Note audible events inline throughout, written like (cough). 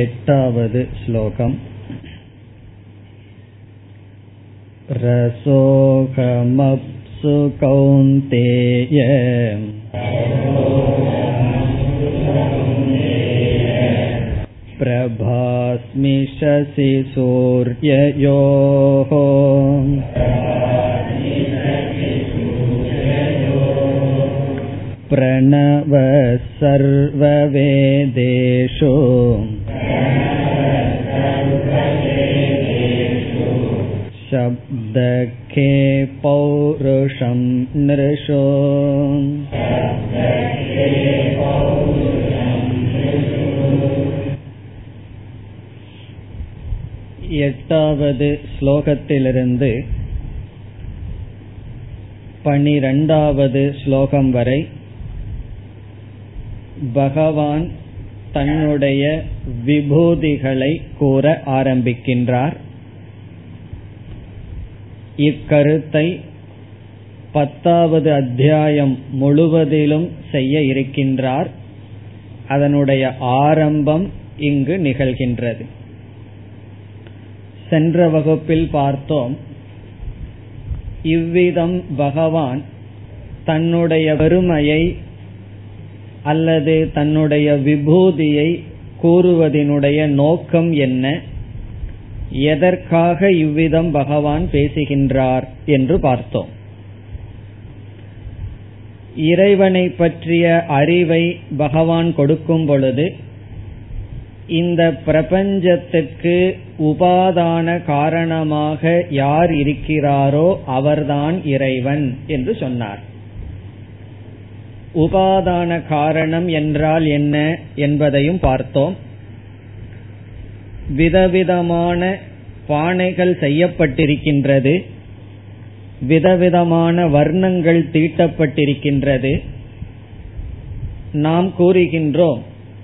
एटावद् श्लोकम् रसोऽहमप्सु कौन्तेय प्रभास्मि शशि सूर्ययोः प्रणव सर्ववेदेषु शब्दखे पौरुषं नृषो எட்டாவது ஸ்லோகத்திலிருந்து பனிரெண்டாவது ஸ்லோகம் வரை பகவான் தன்னுடைய விபூதிகளை கூற ஆரம்பிக்கின்றார். இக்கருத்தை பத்தாவது அத்தியாயம் முழுவதிலும் செய்ய இருக்கின்றார். அதனுடைய ஆரம்பம் இங்கு நிகழ்கின்றது. சென்ற வகுப்பில் பார்த்தோம் இவ்விதம் பகவான் தன்னுடைய பெருமையை அல்லது தன்னுடைய விபூதியை கூறுவதனுடைய நோக்கம் என்ன? எதற்காக இவ்விதம் பகவான் பேசுகின்றார் என்று பார்த்தோம். இறைவனை பற்றிய அறிவை பகவான் கொடுக்கும் பொழுது இந்த பிரபஞ்சத்திற்கு உபாதான காரணமாக யார் இருக்கிறாரோ அவர்தான் இறைவன் என்று சொன்னார். உபாதான காரணம் என்றால் என்ன என்பதையும் பார்த்தோம். விதவிதமான பானைகள் செய்யப்பட்டிருக்கின்றது. விதவிதமான வர்ணங்கள் தீட்டப்பட்டிருக்கின்றது. நாம் கூறுகின்றோம்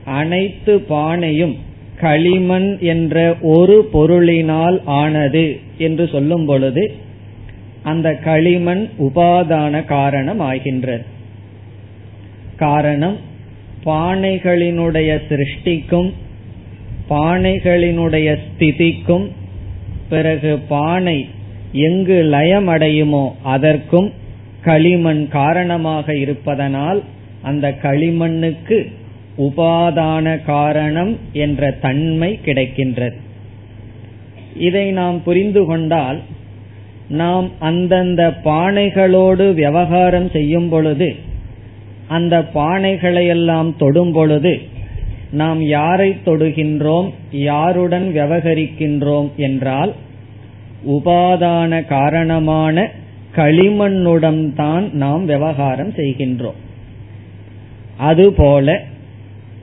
அனைத்து பானையும் களிமண் என்ற ஒரு பொருளினால் ஆனது என்று சொல்லும் பொழுது அந்த களிமண் உபாதான காரணம் ஆகின்றது. காரணம் பானைகளினுடைய சிருஷ்டிக்கும் பானைகளினுடைய ஸ்திதிக்கும் பிறகு பானை எங்கு லயம் அடையுமோ அதற்கும் களிமண் காரணமாக இருப்பதனால் அந்த களிமண்ணுக்கு உபாதான காரணம் என்ற தன்மை கிடைக்கின்றது. இதை நாம் புரிந்து கொண்டால் நாம் அந்தந்த பானைகளோடு விவகாரம் செய்யும் பொழுது அந்த பானைகளையெல்லாம் தொடும் பொழுது நாம் யாரை தொடுகின்றோம் யாருடன் விவகரிக்கின்றோம் என்றால் உபாதான காரணமான களிமண்ணுடன் தான் நாம் விவகாரம் செய்கின்றோம். அதுபோல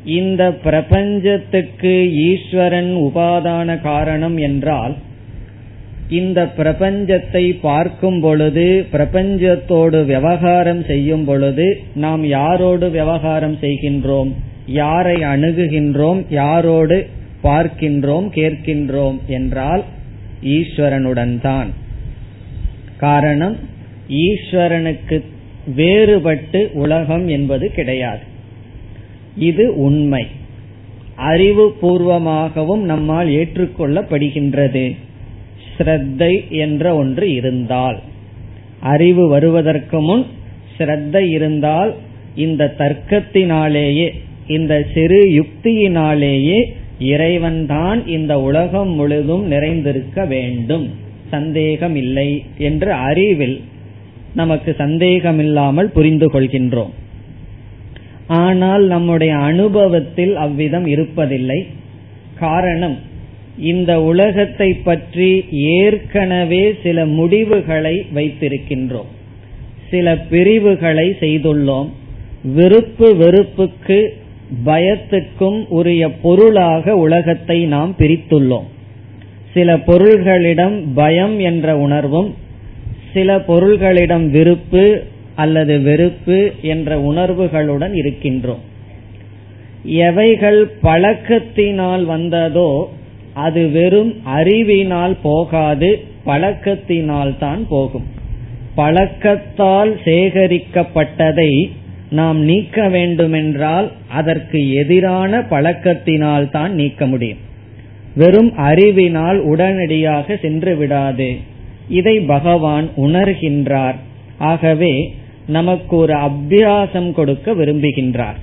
இந்த பிரபஞ்சத்துக்கு ஈஸ்வரன் உபாதான காரணம் என்றால் இந்த பிரபஞ்சத்தை பார்க்கும் பொழுது பிரபஞ்சத்தோடு விவகாரம் செய்யும் பொழுது நாம் யாரோடு விவகாரம் செய்கின்றோம்? யாரை அணுகுகின்றோம்? யாரோடு பார்க்கின்றோம்? கேட்கின்றோம்? என்றால் ஈஸ்வரனுடன் தான். காரணம் ஈஸ்வரனுக்கு வேறுபட்டு உலகம் என்பது கிடையாது. இது உண்மை. அறிவு பூர்வமாகவும் நம்மால் ஏற்றுக்கொள்ளப்படுகின்றது. ஸ்ரத்தை என்ற ஒன்று இருந்தால். அறிவு வருவதற்கு முன் ஸ்ரத்தை இருந்தால் இந்த தர்க்கத்தினாலேயே இந்த சிறு யுக்தியினாலேயே இறைவன்தான் இந்த உலகம் முழுதும் நிறைந்திருக்க வேண்டும். சந்தேகம் இல்லை என்று அறிவில் நமக்கு சந்தேகமில்லாமல் புரிந்து கொள்கின்றோம். ஆனால் நம்முடைய அனுபவத்தில் அவ்விதம் இருப்பதில்லை. காரணம் இந்த உலகத்தை பற்றி ஏற்கனவே சில முடிவுகளை வைத்திருக்கின்றோம். சில பிரிவுகளை செய்துள்ளோம். விருப்பு வெறுப்புக்கு பயத்துக்கும் உரிய பொருளாக உலகத்தை நாம் பிரித்துள்ளோம். சில பொருள்களிடம் பயம் என்ற உணர்வும் சில பொருள்களிடம் விருப்பு அல்லது வெறுப்பு என்ற உணர்வுகளுடன் இருக்கின்றோம். எவைகள் பழக்கத்தினால் வந்ததோ அது வெறும் அறிவினால் போகாது பழக்கத்தினால் தான் போகும். பழக்கத்தால் சேகரிக்கப்பட்டதை நாம் நீக்க வேண்டுமென்றால் அதற்கு எதிரான பழக்கத்தினால் தான் நீக்க முடியும். வெறும் அறிவினால் உடனடியாக சென்று விடாது. இதை பகவான் உணர்கின்றார். ஆகவே நமக்கு ஒரு அபியாசம் கொடுக்க விரும்புகின்றார்.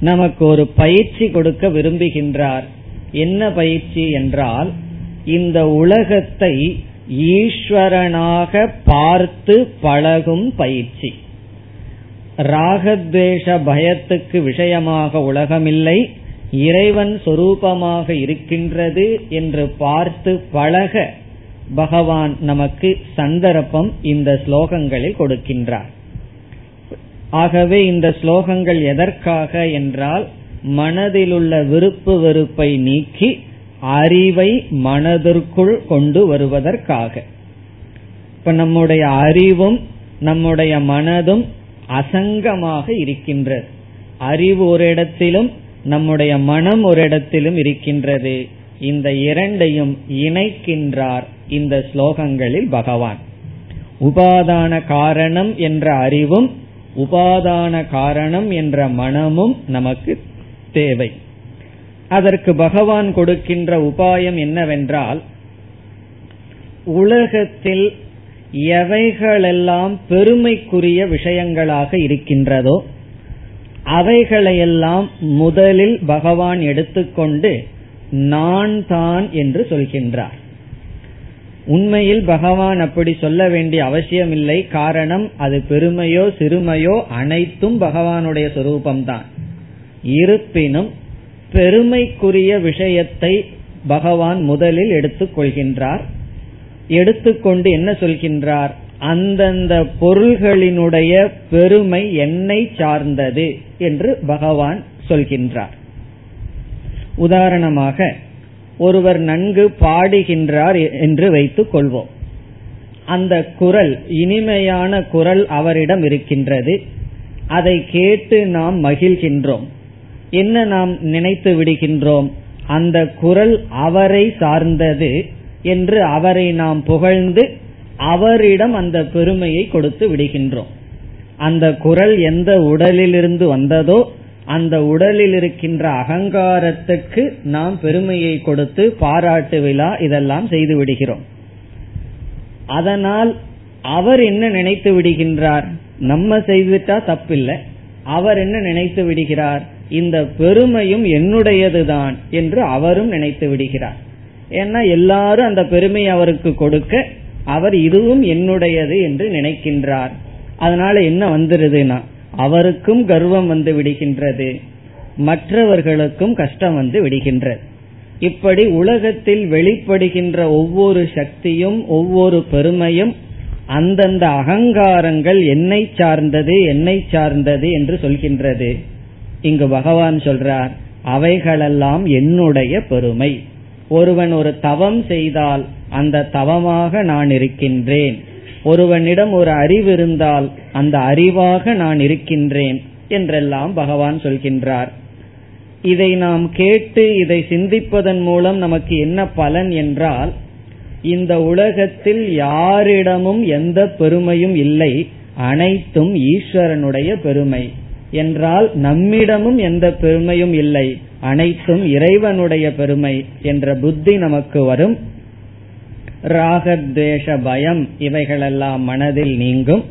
நமக்கு ஒரு பயிற்சி கொடுக்க விரும்புகின்றார். என்ன பயிற்சி என்றால் இந்த உலகத்தை ஈஸ்வரனாக பார்த்து பழகும் பயிற்சி. ராகத்வேஷ பயத்துக்கு விஷயமாக உலகமில்லை இறைவன் சொரூபமாக இருக்கின்றது என்று பார்த்து பழக பகவான் நமக்கு சந்தர்ப்பம் இந்த ஸ்லோகங்களில் கொடுக்கின்றார். ஆகவே இந்த ஸ்லோகங்கள் எதற்காக என்றால் மனதிலுள்ள விருப்பு வெறுப்பை நீக்கி அறிவை மனதிற்குள் கொண்டு வருவதற்காக. இப்ப நம்முடைய அறிவும் நம்முடைய மனதும் அசங்கமாக இருக்கின்றது. அறிவு ஒரு இடத்திலும் நம்முடைய மனம் ஒரு இடத்திலும் இருக்கின்றது. இந்த இரண்டையும் இணைக்கின்றார் இந்த ஸ்லோகங்களில் பகவான். உபாதான காரணம் என்ற அறிவும் உபாதான காரணம் என்ற மனமும் நமக்கு தேவை. அதற்கு பகவான் கொடுக்கின்ற உபாயம் என்னவென்றால் உலகத்தில் எவைகளெல்லாம் பெருமைக்குரிய விஷயங்களாக இருக்கின்றதோ அவைகளையெல்லாம் முதலில் பகவான் எடுத்துக்கொண்டு நான் தான் என்று சொல்கின்றார். உண்மையில் பகவான் அப்படி சொல்ல வேண்டிய அவசியமில்லை காரணம் அது பெருமையோ சிறுமையோ அனைத்தும் பகவானுடைய சொரூபம்தான். இருப்பினும் பெருமைக்குரிய விஷயத்தை பகவான் முதலில் எடுத்துக் கொள்கின்றார். எடுத்துக்கொண்டு என்ன சொல்கின்றார்? அந்தந்த பொருள்களினுடைய பெருமை என்னை சார்ந்தது என்று பகவான் சொல்கின்றார். உதாரணமாக ஒருவர் நன்கு பாடுகின்றார் என்று வைத்துக் கொள்வோம். அந்த குரல் இனிமையான குரல் அவரிடம் இருக்கின்றது. அதை கேட்டு நாம் மகிழ்கின்றோம். என்ன நாம் நினைத்து விடுகின்றோம்? அந்த குரல் அவரை சார்ந்தது என்று அவரை நாம் புகழ்ந்து அவரிடம் அந்த பெருமையை கொடுத்து விடுகின்றோம். அந்த குரல் எந்த உடலிலிருந்து வந்ததோ அந்த உடலில் இருக்கின்ற அகங்காரத்துக்கு நாம் பெருமையை கொடுத்து பாராட்டு விழா இதெல்லாம் செய்து விடுகிறோம். அதனால் அவர் என்ன நினைத்து விடுகின்றார்? நம்ம செய்துட்டா தப்பில்லை. அவர் என்ன நினைத்து விடுகிறார்? இந்த பெருமையும் என்னுடையதுதான் என்று அவரும் நினைத்து விடுகிறார். ஏன்னா எல்லாரும் அந்த பெருமை அவருக்கு கொடுக்க அவர் இதுவும் என்னுடையது என்று நினைக்கின்றார். அதனால என்ன வந்துருதுன்னா அவருக்கும் கர்வம் வந்து விடுகின்றது மற்றவர்களுக்கும் கஷ்டம் வந்து விடுகின்றது. இப்படி உலகத்தில் வெளிப்படுகின்ற ஒவ்வொரு சக்தியும் ஒவ்வொரு பெருமையும் அந்தந்த அகங்காரங்கள் என்னை சார்ந்தது என்னை சார்ந்தது என்று சொல்கின்றது. இங்கு பகவான் சொல்றார் அவைகளெல்லாம் என்னுடைய பெருமை. ஒருவன் ஒரு தவம் செய்தால் அந்த தவமாக நான் இருக்கின்றேன். ஒருவனிடம் ஒரு அறிவு இருந்தால் அந்த அறிவாக நான் இருக்கின்றேன் என்றெல்லாம் பகவான் சொல்கின்றார். இதை நாம் கேட்டு இதை சிந்திப்பதன் மூலம் நமக்கு என்ன பலன் என்றால் இந்த உலகத்தில் யாரிடமும் எந்த பெருமையும் இல்லை அனைத்தும் ஈஸ்வரனுடைய பெருமை. என்றால் நம்மிடமும் எந்த பெருமையும் இல்லை. அனைத்தும் இறைவனுடைய பெருமை என்ற புத்தி நமக்கு வரும். ராகத்வேஷ பயம் இவைகளெல்லாம் மனதில் நீங்கும்.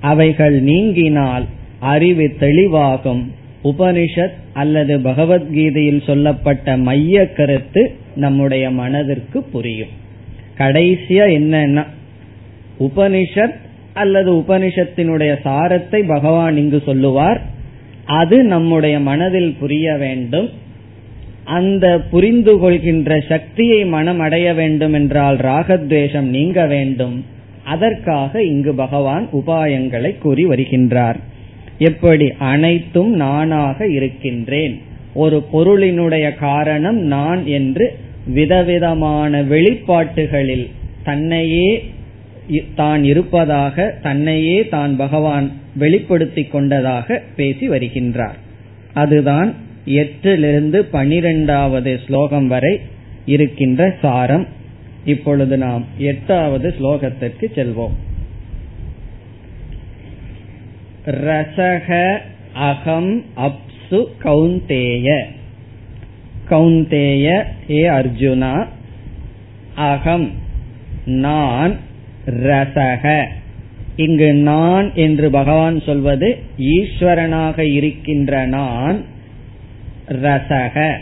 அவைகள் நீங்கினால் அறிவு தெளிவாகும். உபனிஷத் அல்லது பகவத்கீதையில் சொல்லப்பட்ட மைய கருத்து நம்முடைய மனதிற்கு புரியும். கடைசியா என்னன்னா உபனிஷத் அல்லது உபனிஷத்தினுடைய சாரத்தை பகவான் இங்கு சொல்லுவார். அது நம்முடைய மனதில் புரிய வேண்டும். அந்த புரிந்து கொள்கின்ற சக்தியை மனம் அடைய வேண்டும் என்றால் ராகத்வேஷம் நீங்க வேண்டும். அதற்காக இங்கு பகவான் உபாயங்களை கூறி வருகின்றார். எப்படி? அனைத்தும் நானாக இருக்கின்றேன். ஒரு பொருளினுடைய காரணம் நான் என்று விதவிதமான வெளிப்பாட்டுகளில் தன்னையே தான் இருப்பதாக தன்னையே தான் பகவான் வெளிப்படுத்திக் கொண்டதாக பேசி வருகின்றார். அதுதான் எட்டிலிருந்து பனிரெண்டாவது ஸ்லோகம் வரை இருக்கின்ற சாரம். இப்பொழுது நாம் எட்டாவது ஸ்லோகத்திற்கு செல்வோம். ரசக அகம் அப்சு கௌந்தேய. கௌந்தேய ஏ அர்ஜுனா அகம் நான் ரசக. இங்கு நான் என்று பகவான் சொல்வது ஈஸ்வரனாக இருக்கின்ற நான் ரசக.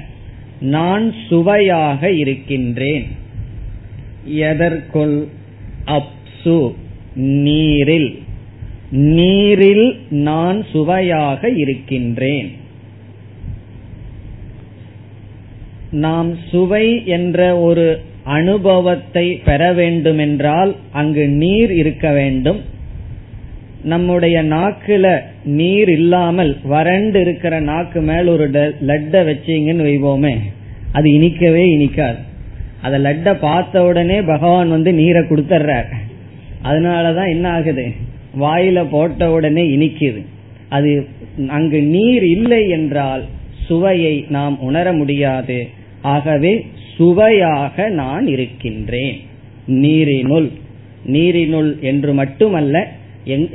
நான் சுவையாக இருக்கின்றேன். எதற்குள்? அப்சு நீரில். நீரில் நான் சுவையாக இருக்கின்றேன். நாம் சுவை என்ற ஒரு அனுபவத்தை பெற வேண்டுமென்றால் அங்கு நீர் இருக்க வேண்டும். நம்முடைய நாக்குல நீர் இல்லாமல் வறண்டு இருக்கிற நாக்கு மேல் ஒரு லட்ட வச்சீங்கன்னு வைவோமே அது இனிக்கவே இனிக்காது. அத லட்ட பார்த்த உடனே பகவான் வந்து நீரை கொடுத்துட்றார் அதனாலதான் என்ன ஆகுது? வாயில போட்ட உடனே இனிக்குது. அது அங்கு நீர் இல்லை என்றால் சுவையை நாம் உணர முடியாது. ஆகவே சுவையாக நான் இருக்கின்றேன். நீரினுள் நீரினுள் என்று மட்டுமல்ல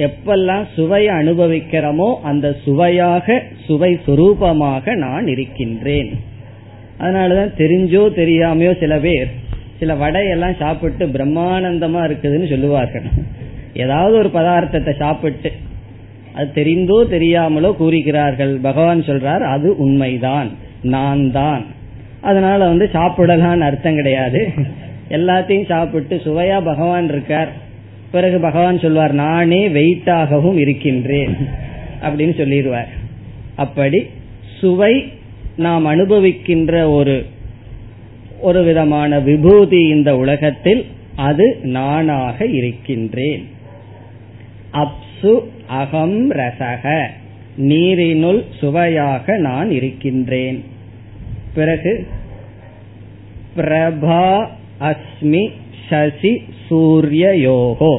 எப்பெல்லாம் சுவையை அனுபவிக்கிறோமோ அந்த சுவையாக சுவை சுரூபமாக நான் இருக்கின்றேன். அதனாலதான் தெரிஞ்சோ தெரியாமையோ சில பேர் சில வடையெல்லாம் சாப்பிட்டு பிரம்மானந்தமா இருக்குதுன்னு சொல்லுவார்கள். ஏதாவது ஒரு பதார்த்தத்தை சாப்பிட்டு அது தெரிந்தோ தெரியாமலோ கூறுகிறார்கள். பகவான் சொல்றார் அது உண்மைதான். நான் தான். அதனால வந்து சாப்பிடலாம்னு அர்த்தம் கிடையாது. எல்லாத்தையும் சாப்பிட்டு சுவையா பகவான் இருக்கார். பிறகு பகவான் சொல்வார் நானே வெயிட்டாகவும் இருக்கின்றேன் அப்படின்னு சொல்லிடுவார். அப்படி சுவை நாம் அனுபவிக்கின்ற ஒரு ஒரு விதமான விபூதி இந்த உலகத்தில் அது நானாக இருக்கின்றேன். அப்சு அகம் ரசக நீரினுள் சுவையாக நான் இருக்கின்றேன். பிறகு பிரபா அஸ்மி சசி சூரியயோகோ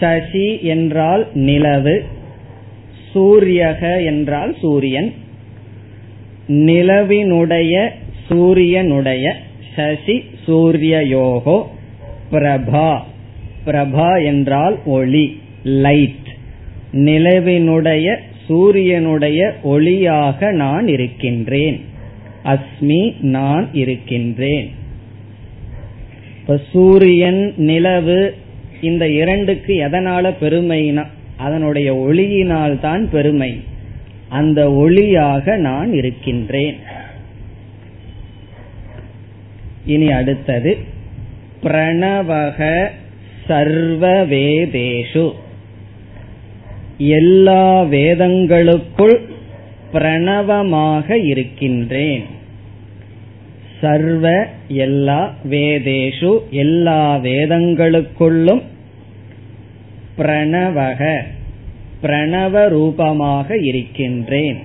சசி என்றால் நிலவு சூரியக என்றால் சூரியன். நிலவினுடைய சூரியனுடைய சசி சூரியயோகோ பிரபா. பிரபா என்றால் ஒளி லைட் நிலவினுடைய சூரியனுடைய ஒளியாக நான் இருக்கின்றேன். அஸ்மி நான் இருக்கின்றேன். இப்ப சூரியன் நிலவு இந்த இரண்டுக்கு எதனால பெருமைனா அதனுடைய ஒளியினால் தான் பெருமை. அந்த ஒளியாக நான் இருக்கின்றேன். இனி அடுத்தது பிரணவக சர்வ வேதேஷு எல்லா வேதங்களுக்குள் பிரணவமாக இருக்கின்றேன். சர்வ எல்லா வேதேஷு எல்லா வேதங்களுக்குள்ளும் பிரணவக பிரணவ ரூபமாக இருக்கின்றேன்.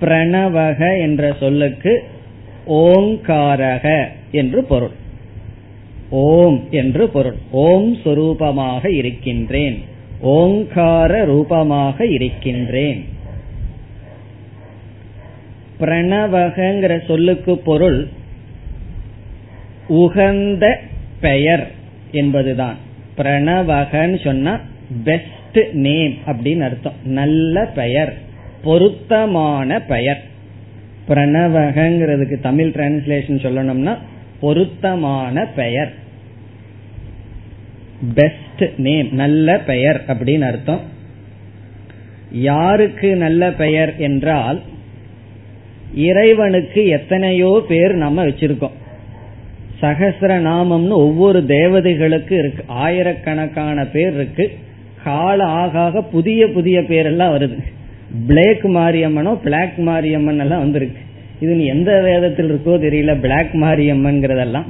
பிரணவக என்ற சொல்லுக்கு ஓங்காரக என்று பொருள். ஓம் என்று பொருள். ஓம் சொரூபமாக இருக்கின்றேன். ஓங்கார ரூபமாக இருக்கின்றேன். பிரணவகங்கிற சொல்லுக்கு பொருள் உகந்த பெயர் என்பதுதான். பிரணவகன்னு சொன்னா பெஸ்ட் நேம் அப்படின்னு அர்த்தம். நல்ல பெயர் பொருத்தமான பெயர். பிரணவகங்கிறதுக்கு தமிழ் டிரான்ஸ்லேஷன் சொல்லணும்னா பொருத்தமான பெயர். பெஸ்ட் நேம் நல்ல பெயர் அப்படின்னு அர்த்தம். யாருக்கு நல்ல பெயர் என்றால் இறைவனுக்கு எத்தனையோ பேர் நம்ம வச்சிருக்கோம். சகசிர நாமம்னு ஒவ்வொரு தேவதைகளுக்கு இருக்கு. ஆயிரக்கணக்கான பேர் இருக்கு. கால ஆக ஆக புதிய புதிய பேரெல்லாம் வருது. பிளேக் மாரியம்மனோ பிளாக் மாரியம்மன் எல்லாம் வந்திருக்கு. இது நீ எந்த வேதத்தில் இருக்கோ தெரியல பிளாக் மாரியம்மன்கிறதெல்லாம்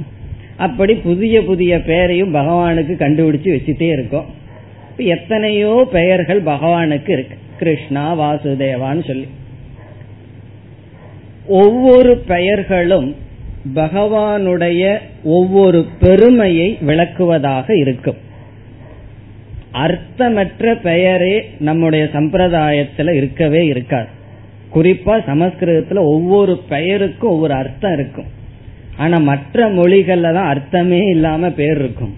அப்படி புதிய புதிய பெயரையும் பகவானுக்கு கண்டுபிடிச்சு வச்சுட்டே இருக்கோம். எத்தனையோ பெயர்கள் பகவானுக்கு இருக்கு. கிருஷ்ணா வாசுதேவான்னு சொல்லி. ஒவ்வொரு பெயர்களும் பகவானுடைய ஒவ்வொரு பெருமையை விளக்குவதாக இருக்கும். அர்த்தமற்ற பெயரே நம்முடைய சம்பிரதாயத்துல இருக்கவே இருக்காது. குறிப்பா சமஸ்கிருதத்துல ஒவ்வொரு பெயருக்கும் ஒவ்வொரு அர்த்தம் இருக்கும். ஆனா மற்ற மொழிகள்ல தான் அர்த்தமே இல்லாம பேர் இருக்கும்.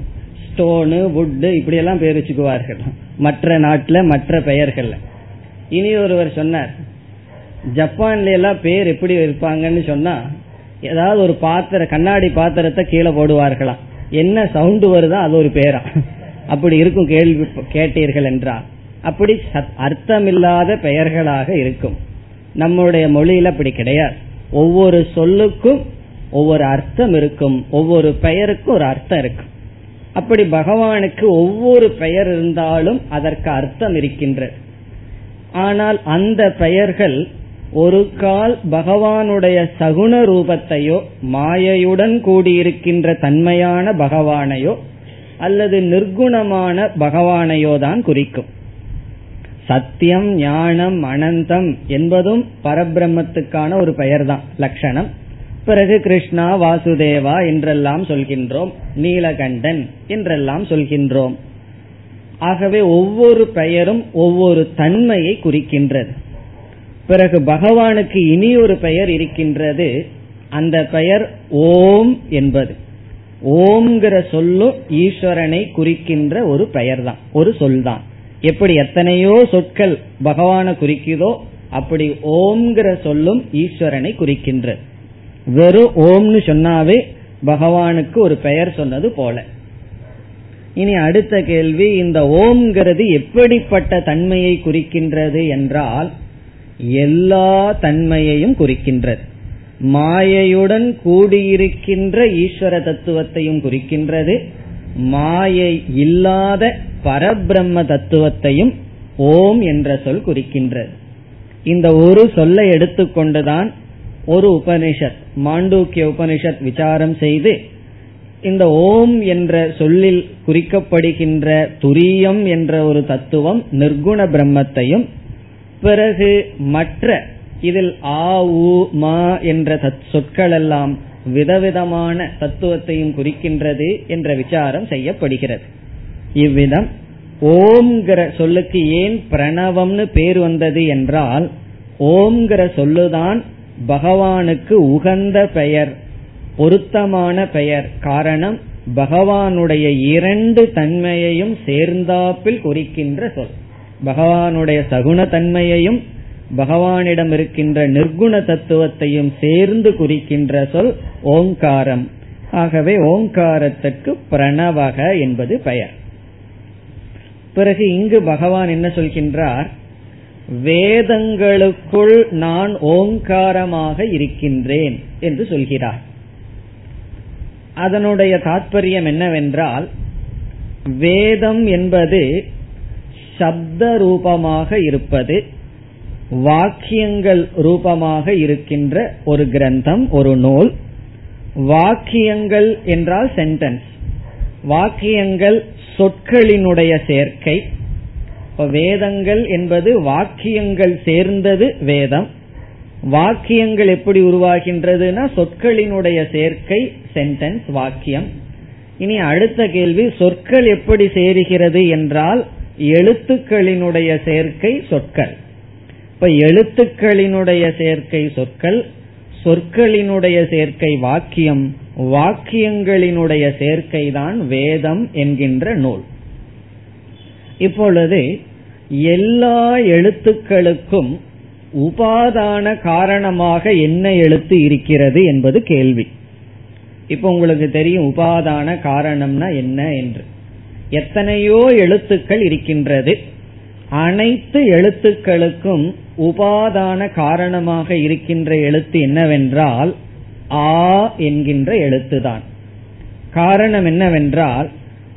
ஸ்டோனு வுட்டு இப்படி எல்லாம் பேர் வச்சுக்குவார்கள். மற்ற நாட்டில் மற்ற பெயர்கள்ல. இனி ஒருவர் சொன்னார் ஜப்பான்ல எல்லாம் பேர் எப்படி இருப்பாங்கன்னு சொன்னா ஏதாவது ஒரு பாத்திர கண்ணாடி பாத்திரத்தை கீழே போடுவார்களாம் என்ன சவுண்டு வருதோ அது ஒரு பேரா? அப்படி இருக்கும் கேள்வி கேட்டீர்கள் என்றால் அப்படி அர்த்தமில்லாத பெயர்களாக இருக்கும். நம்முடைய மொழியில அப்படி கிடையாது. ஒவ்வொரு சொல்லுக்கும் ஒவ்வொரு அர்த்தம் இருக்கும் ஒவ்வொரு பெயருக்கும் ஒரு அர்த்தம் இருக்கும். அப்படி பகவானுக்கு ஒவ்வொரு பெயர் இருந்தாலும் அதற்கு அர்த்தம் இருக்கின்றது. ஆனால் அந்த பெயர்கள் ஒரு கால் பகவானுடைய சகுண ரூபத்தையோ மாயையுடன் கூடியிருக்கின்ற தன்மையான பகவானையோ அல்லது நிர்குணமான பகவானையோ தான் குறிக்கும். சத்தியம் ஞானம் அனந்தம் என்பதும் பரபிரம்மத்துக்கான ஒரு பெயர்தான் லட்சணம் பிறகு கிருஷ்ணா வாசுதேவா என்றெல்லாம் சொல்கின்றோம். நீலகண்டன் என்றெல்லாம் சொல்கின்றோம். ஆகவே ஒவ்வொரு பெயரும் ஒவ்வொரு தன்மையை குறிக்கின்றது. பிறகு பகவானுக்கு இனி ஒரு பெயர் இருக்கின்றது. அந்த பெயர் ஓம் என்பது. ஓம்ங்கிற சொல்லும் ஈஸ்வரனை குறிக்கின்ற ஒரு பெயர் தான் ஒரு சொல் தான் எப்படி எத்தனையோ சொற்கள் பகவானை குறிக்குதோ அப்படி ஓம்ங்கிற சொல்லும் ஈஸ்வரனை குறிக்கின்றது. வெறும் ஓம்னு சொன்னாவே பகவானுக்கு ஒரு பெயர் சொன்னது போல. இனி அடுத்த கேள்வி இந்த ஓம்ங்கிறது எப்படிப்பட்ட தன்மையை குறிக்கின்றது என்றால் எல்லா தன்மையையும் குறிக்கின்றது. மாயையுடன் கூடியிருக்கின்ற ஈஸ்வர தத்துவத்தையும் குறிக்கின்றது. மாயை இல்லாத பரபிரம்ம தத்துவத்தையும் ஓம் என்ற சொல் குறிக்கின்றது. இந்த ஒரு சொல்லை எடுத்துக்கொண்டுதான் ஒரு உபனிஷத் மாண்டூக்கிய உபனிஷத் விசாரம் செய்து இந்த ஓம் என்ற சொல்லில் குறிக்கப்படுகின்ற துரியம் என்ற ஒரு தத்துவம் நிர்குண பிரம்மத்தையும் பிறகு மற்ற இதில் ஆ உ மா என்ற சொற்கள் எல்லாம் விதவிதமான தத்துவத்தையும் குறிக்கின்றது என்ற விசாரம் செய்யப்படுகிறது. இவ்விதம் ஓம்ங்கிற சொல்லுக்கு ஏன் பிரணவம்னு பேர் வந்தது என்றால் ஓம்ங்கிற சொல்லுதான் பகவானுக்கு உகந்த பெயர் பொருத்தமான பெயர். காரணம் பகவானுடைய இரண்டு தன்மையையும் சேர்ந்தாப்பில் குறிக்கின்ற சொல். பகவானுடைய சகுண தன்மையையும் பகவானிடம் இருக்கின்ற நிர்குண தத்துவத்தையும் சேர்ந்து குறிக்கின்ற சொல் ஓங்காரம். ஆகவே ஓங்காரத்துக்கு பிரணவக என்பது பெயர். பிறகு இங்கு பகவான் என்ன சொல்கின்றார்? வேதங்களுக்குள் நான் ஓங்காரமாக இருக்கின்றேன் என்று சொல்கிறார். அதனுடைய தாற்பயம் என்னவென்றால் வேதம் என்பது சப்த ரூபமாக இருப்பது வாக்கியங்கள் ரூபமாக இருக்கின்ற ஒரு கிரந்தம் ஒரு நூல். வாக்கியங்கள் என்றால் சென்டென்ஸ் வாக்கியங்கள் சொற்களினுடைய சேர்க்கை. வேதங்கள் என்பது வாக்கியங்கள் சேர்ந்தது வேதம். வாக்கியங்கள் எப்படி உருவாகின்றதுன்னா சொற்களினுடைய சேர்க்கை சென்டென்ஸ் வாக்கியம். இனி அடுத்த கேள்வி சொற்கள் எப்படி சேருகிறது என்றால் எழுத்துக்களினுடைய சேர்க்கை சொற்கள். இப்ப எழுத்துக்களினுடைய சேர்க்கை சொற்கள் சொற்களினுடைய சேர்க்கை வாக்கியம் வாக்கியங்களினுடைய சேர்க்கை தான் வேதம் என்கின்ற நூல். இப்பொழுது எல்லா எழுத்துக்களுக்கும் உபாதான காரணமாக என்ன எழுத்து இருக்கிறது என்பது கேள்வி. இப்ப உங்களுக்கு தெரியும் உபாதான காரணம்னா என்ன என்று. எத்தனையோ எழுத்துக்கள் இருக்கின்றது. அனைத்து எழுத்துக்களுக்கும் உபாதான காரணமாக இருக்கின்ற எழுத்து என்னவென்றால் ஆ என்கின்ற எழுத்துதான். காரணம் என்னவென்றால்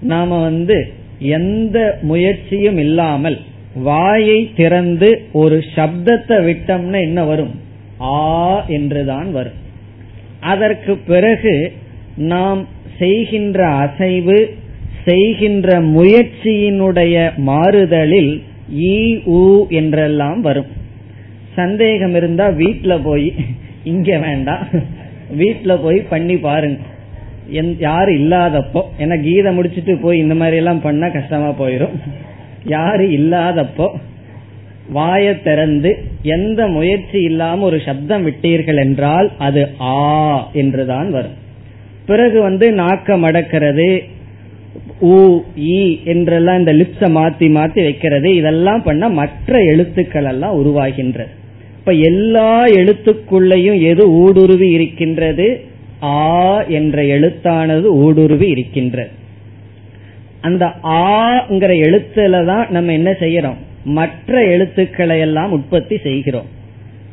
நாம வந்து எந்த முயற்சியும் இல்லாமல் வாயை திறந்து ஒரு சப்தத்தை விட்டோம்னா என்ன வரும்? ஆ என்றுதான் வரும். அதற்கு பிறகு நாம் செய்கின்ற அசைவு செய்கின்ற முயற்சியினுடைய மாறுதலில் ஈ ஊ என்றெல்லாம் வரும். சந்தேகம் இருந்தா வீட்டில் போய் இங்க வேண்டாம். வீட்டில் போய் பண்ணி பாருங்க. யாரு இல்லாதப்போ ஏன்னா கீதை முடிச்சுட்டு போய் இந்த மாதிரி எல்லாம் பண்ணா கஷ்டமா போயிரும். யாரு இல்லாதப்போ வாய திறந்து எந்த முயற்சி இல்லாம ஒரு சப்தம் விட்டீர்கள் என்றால் அது ஆ என்றுதான் வரும். பிறகு வந்து நாக்க மடக்கிறது உ ஈ என்றெல்லாம் இந்த லிப்ஸ மாத்தி மாத்தி வைக்கிறது. இதெல்லாம் பண்ண மற்ற எழுத்துக்கள் எல்லாம் உருவாகின்றது இப்ப எல்லா எழுத்துக்குள்ளையும் எது ஊடுருவி இருக்கின்றது? ஆ என்ற எழுத்தானது ஊடுருவி இருக்கின்றது அந்த ஆங்கிற எழுத்துல தான் நம்ம என்ன செய்யறோம்? மற்ற எழுத்துக்களை எல்லாம் உற்பத்தி செய்கிறோம்.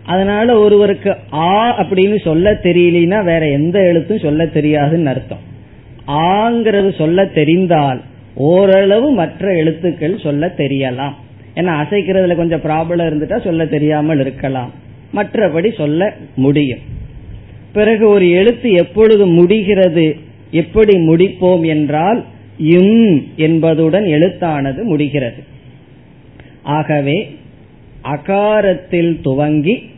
அதனால ஒருவருக்கு ஆ அப்படின்னு சொல்ல தெரியலனா வேற எந்த எழுத்தும் சொல்ல தெரியாதுன்னு அர்த்தம். ஆங்கிறது சொல்ல தெரிந்தால் ஓரளவு மற்ற எழுத்துக்கள் சொல்ல தெரியலாம். ஏன்னா அசைக்கிறதுல கொஞ்சம் ப்ராப்ளம் இருந்துட்டா சொல்ல தெரியாமல் இருக்கலாம். மற்றபடி சொல்ல முடியும். பிறகு ஒரு எழுத்து எப்பொழுது முடிகிறது? எப்படி முடிப்போம் என்றால் இம் என்பதுடன் எழுத்தானது முடிகிறது. ஆகவே அகாரத்தில் துவங்கி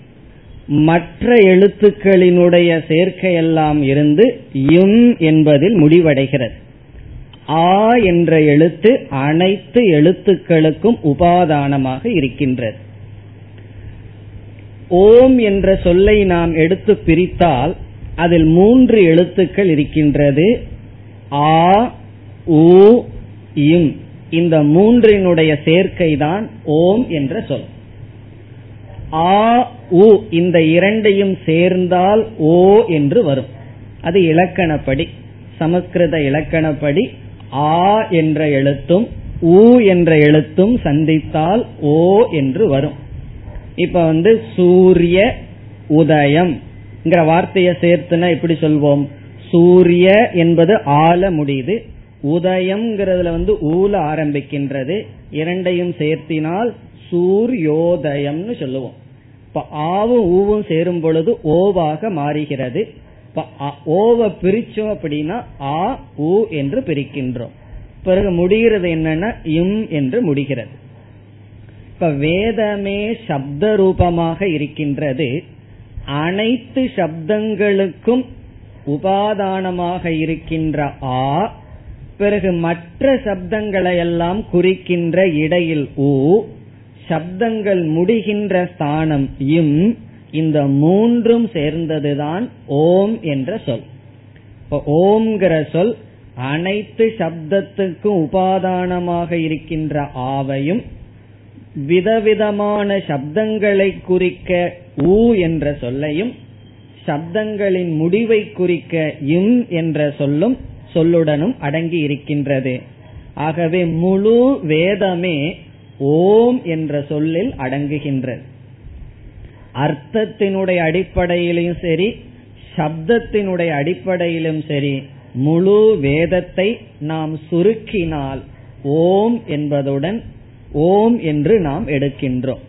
மற்ற எழுத்துக்களினுடைய சேர்க்கையெல்லாம் இருந்து இம் என்பதில் முடிவடைகிறது. ஆ என்ற எழுத்து அனைத்து எழுத்துக்களுக்கும் உபாதானமாக இருக்கின்றது. ஓம் என்ற சொல்லை நாம் எடுத்து பிரித்தால் அதில் மூன்று எழுத்துக்கள் இருக்கின்றது. ஆ ஊ இம் இந்த மூன்றினுடைய சேர்க்கை தான் ஓம் என்ற சொல். ஆ உ இந்த இரண்டையும் சேர்ந்தால் ஓ என்று வரும். அது இலக்கணப்படி சமஸ்கிருத இலக்கணப்படி ஆ என்ற எழுத்தும் ஊ என்ற எழுத்தும் சந்தித்தால் ஓ என்று வரும். இப்ப வந்து சூரிய உதயம் வார்த்தையை சேர்த்துனா எப்படி சொல்வோம்? சூரிய என்பது ஆல முடியுது உதயம்ங்கிறதுல வந்து ஊல ஆரம்பிக்கின்றது. இரண்டையும் சேர்த்தினால் சூரியோதயம்னு சொல்லுவோம். இப்ப ஆவும் ஊவும் சேரும் பொழுது ஓவாக மாறுகிறது. ஓவ பிரிச்சோம் அப்படின்னா ஆ ஊ என்று பிரிக்கின்றோம். பிறகு முடிகிறது என்னன்னா இம் என்று முடிகிறது. இப்ப வேதமே சப்த ரூபமாக இருக்கின்றது. அனைத்து சப்தங்களுக்கும் உபாதானமாக இருக்கின்ற ஆ பிறகு மற்ற சப்தங்களை எல்லாம் குறிக்கின்ற இடையில் ஊ சப்தங்கள் முடிகின்ற ஸ்தானம் இம் இந்த மூன்றும் சேர்ந்ததுதான் ஓம் என்ற சொல். ஓம்ங்கிற சொல் அனைத்து சப்தத்துக்கும் உபாதானமாக இருக்கின்ற ஆவையும் விதவிதமான சப்தங்களை குறிக்க ஊ என்ற சொல்லையும் சப்தங்களின் முடிவை குறிக்க இம் என்ற சொல்லும் சொல்லுடனும் அடங்கி இருக்கின்றது. ஆகவே முழு வேதமே ஓம் என்ற சொல்லில் அடங்குகின்றது. அர்த்தத்தினுடைய அடிப்படையிலும் சரி சப்தத்தினுடைய அடிப்படையிலும் சரி முழு வேதத்தை நாம் சுருக்கினால் ஓம் என்பதுடன் ஓம் என்று நாம் எடுக்கின்றோம்.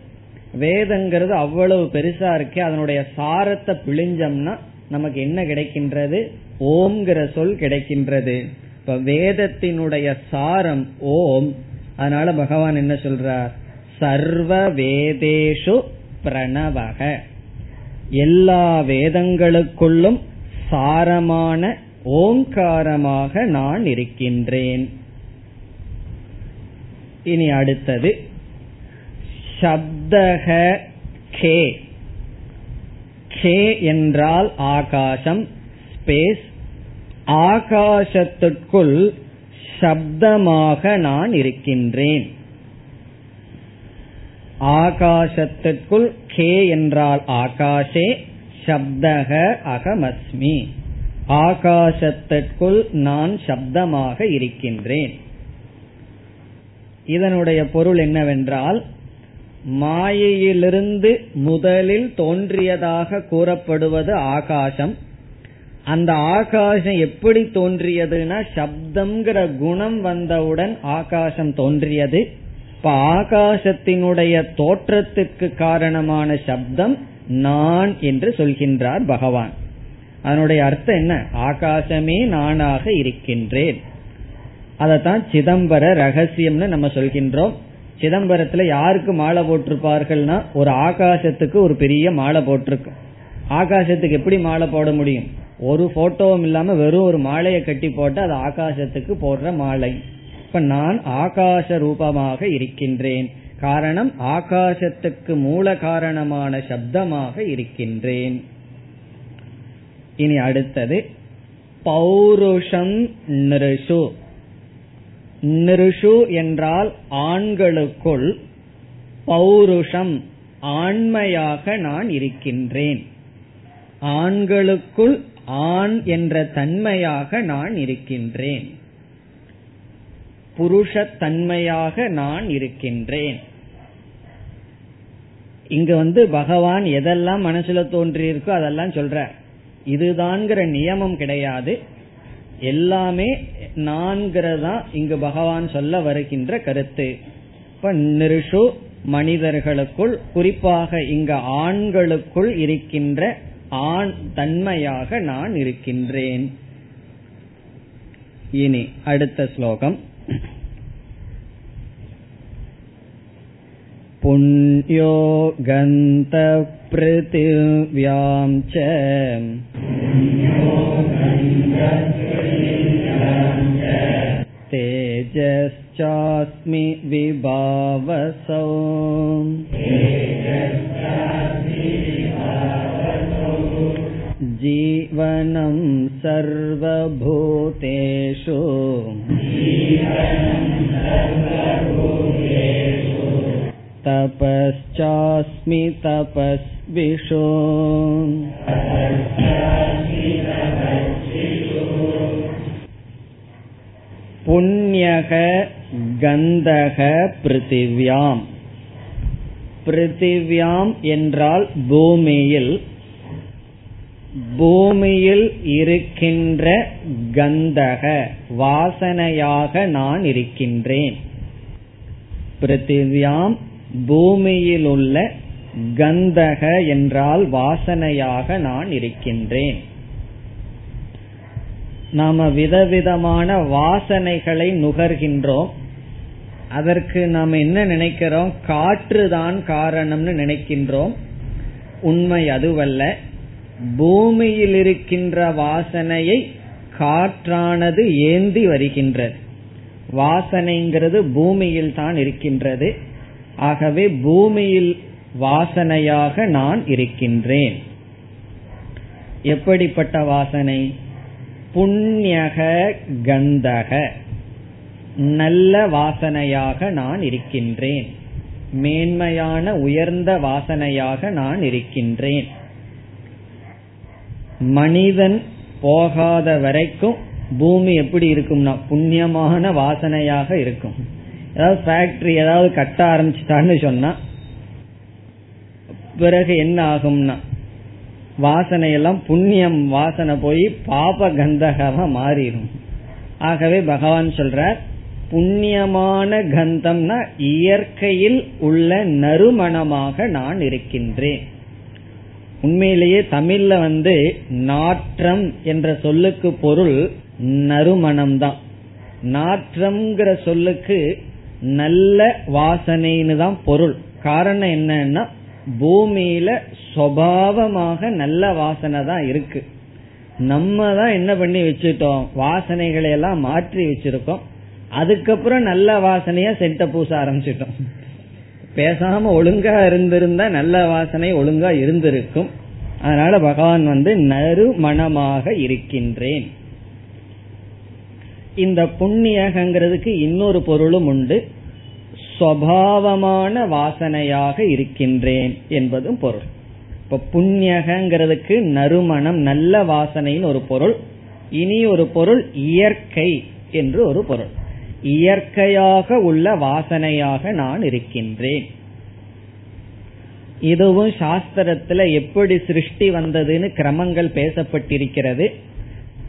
வேதங்கிறது அவ்வளவு பெருசா இருக்கு அதனுடைய சாரத்தை பிழிஞ்சம்னா நமக்கு என்ன கிடைக்கின்றது? ஓம்ங்கிற சொல் கிடைக்கின்றது. இப்ப வேதத்தினுடைய சாரம் ஓம். அதனால பகவான் என்ன சொல்றார்? சர்வ வேதேஷு பிரணவக. எல்லா வேதங்களுக்குள்ளும் சாரமான ஓங்காரமாக நான் இருக்கின்றேன். இனி அடுத்தது. சப்தக கே. சே என்றால் ஆகாசம் ஸ்பேஸ் ஆகாசத்திற்குள் சப்தமாக நான் இருக்கின்றேன். ஆகாசத்திற்குள் கே என்றால் ஆகாஷே சப்தக அகமஸ்மி. ஆகாசத்திற்குள் நான் சப்தமாக இருக்கின்றேன். இதனுடைய பொருள் என்னவென்றால் மாயையிலிருந்து முதலில் தோன்றியதாக கூறப்படுவது ஆகாசம். அந்த ஆகாசம் எப்படி தோன்றியதுன்னா சப்தம்ங்கிற குணம் வந்தவுடன் ஆகாசம் தோன்றியது. இப்ப ஆகாசத்தினுடைய தோற்றத்துக்கு காரணமான சப்தம் நான் என்று சொல்கின்றார் பகவான். அதனுடைய அர்த்தம் என்ன? ஆகாசமே நானாக இருக்கின்றேன். அதத்தான் சிதம்பர ரகசியம்னு நம்ம சொல்கின்றோம். சிதம்பரத்துல யாருக்கு மாலை போட்டிருப்பார்கள்னா ஒரு ஆகாசத்துக்கு ஒரு பெரிய மாலை போட்டிருக்கு. ஆகாசத்துக்கு எப்படி மாலை போட முடியும்? ஒரு போட்டோவும் இல்லாம வெறும் ஒரு மாலையை கட்டி போட்டு அது ஆகாசத்துக்கு போடுற மாலை. இப்ப நான் ஆகாச ரூபமாக இருக்கின்றேன். காரணம் ஆகாசத்துக்கு மூல காரணமான சப்தமாக இருக்கின்றேன். இனி அடுத்தது பௌருஷம் நிருஷு. நிருஷு என்றால் ஆண்களுக்குள் பௌருஷம் ஆண்மையாக நான் இருக்கின்றேன். ஆண்களுக்குள் ஆண் என்ற தன்மையாக நான் இருக்கின்றேன். புருஷத்தன்மையாக நான் இருக்கின்றேன். இங்க வந்து பகவான் எதெல்லாம் மனசுல தோன்றியிருக்கோ அதெல்லாம் சொல்ற. இதுதான்கிற நியமம் கிடையாது. எல்லாமே நான்கிறதா இங்கு பகவான் சொல்ல வருகின்ற கருத்து இப்ப நிருஷு மனிதர்களுக்குள் குறிப்பாக இங்க ஆண்களுக்குள் இருக்கின்ற ஆண் தன்மையாக நான் இருக்கின்றேன் இனி அடுத்த ஸ்லோகம் पुण्यो गन्तपृथिव्यां च तेजश्चास्मि विभावसौ। जीवनं सर्वभूतेषु। तपश्चास्मि तपस्विषो புண்ணியக கந்தக பிருத்திவியாம். பிருத்திவியாம் என்றால் பூமியில். பூமியில் இருக்கின்ற கந்தக வாசனையாக நான் இருக்கின்றேன். பிருத்திவியாம் பூமியில் உள்ள கந்தக என்றால் வாசனையாக நான் இருக்கின்றேன். நாம விதவிதமான வாசனைகளை நுகர்கின்றோம். அதற்கு நாம் என்ன நினைக்கிறோம்? காற்றுதான் காரணம்னு நினைக்கின்றோம். உண்மை அதுவல்ல. பூமியில் இருக்கின்ற வாசனையை காற்றானது ஏந்தி வருகின்றது. வாசனைங்கிறது பூமியில் தான் இருக்கின்றது. ஆகவே பூமியில் வாசனையாக நான் இருக்கின்றேன். எப்படிப்பட்ட வாசனை? புண்ணியக கந்தக. நல்ல வாசனையாக நான் இருக்கின்றேன். மேன்மையான உயர்ந்த வாசனையாக நான் இருக்கின்றேன். மனிதன் போகாத வரைக்கும் பூமி எப்படி இருக்கும்னா புண்ணியமான வாசனையாக இருக்கும். ஏதாவது ஃபேக்டரி ஏதாவது கட்ட ஆரம்பிச்சிட்டான்னு சொன்னா பிறகு என்ன ஆகும்னா வாசனையெல்லாம் புண்ணியம் வாசனை போய் பாப கந்தகமா மாறிடும் ஆகவே பகவான் சொல்ற புண்ணியமான கந்தம்னா இயற்கையில் உள்ள நறுமணமாக நான் இருக்கின்றேன். உண்மையிலேயே தமிழ்ல வந்து நாற்றம் என்ற சொல்லுக்கு பொருள் நறுமணம் தான் நாற்றம்ங்கிற சொல்லுக்கு நல்ல வாசனைன்னு தான் பொருள். காரணம் என்னன்னா பூமியில சுவாவமாக நல்ல வாசனை தான் இருக்கு. நம்ம தான் என்ன பண்ணி வச்சுட்டோம்? வாசனைகளை எல்லாம் மாற்றி வச்சிருக்கோம். அதுக்கப்புறம் நல்ல வாசனையா சென்ட பூச ஆரம்பிச்சிட்டோம். பேசாம ஒழுங்கா இருந்திருந்தா நல்ல வாசனை ஒழுங்கா இருந்திருக்கும். அதனால பகவான் வந்து நறுமணமாக இருக்கின்றேன். இந்த புண்ணியகங்கிறதுக்கு இன்னொரு பொருளும் உண்டு. சுவாவமான வாசனையாக இருக்கின்றேன் என்பதும் பொருள். இப்ப புண்ணியகங்கிறதுக்கு நறுமணம் நல்ல வாசனைன்னு ஒரு பொருள். இனி ஒரு பொருள் இயற்கை என்று ஒரு பொருள். இயற்கையாக உள்ள வாசனையாக நான் இருக்கின்றேன். இதுவும் சாஸ்திரத்துல எப்படி சிருஷ்டி வந்ததுன்னு கிரமங்கள் பேசப்பட்டிருக்கிறது.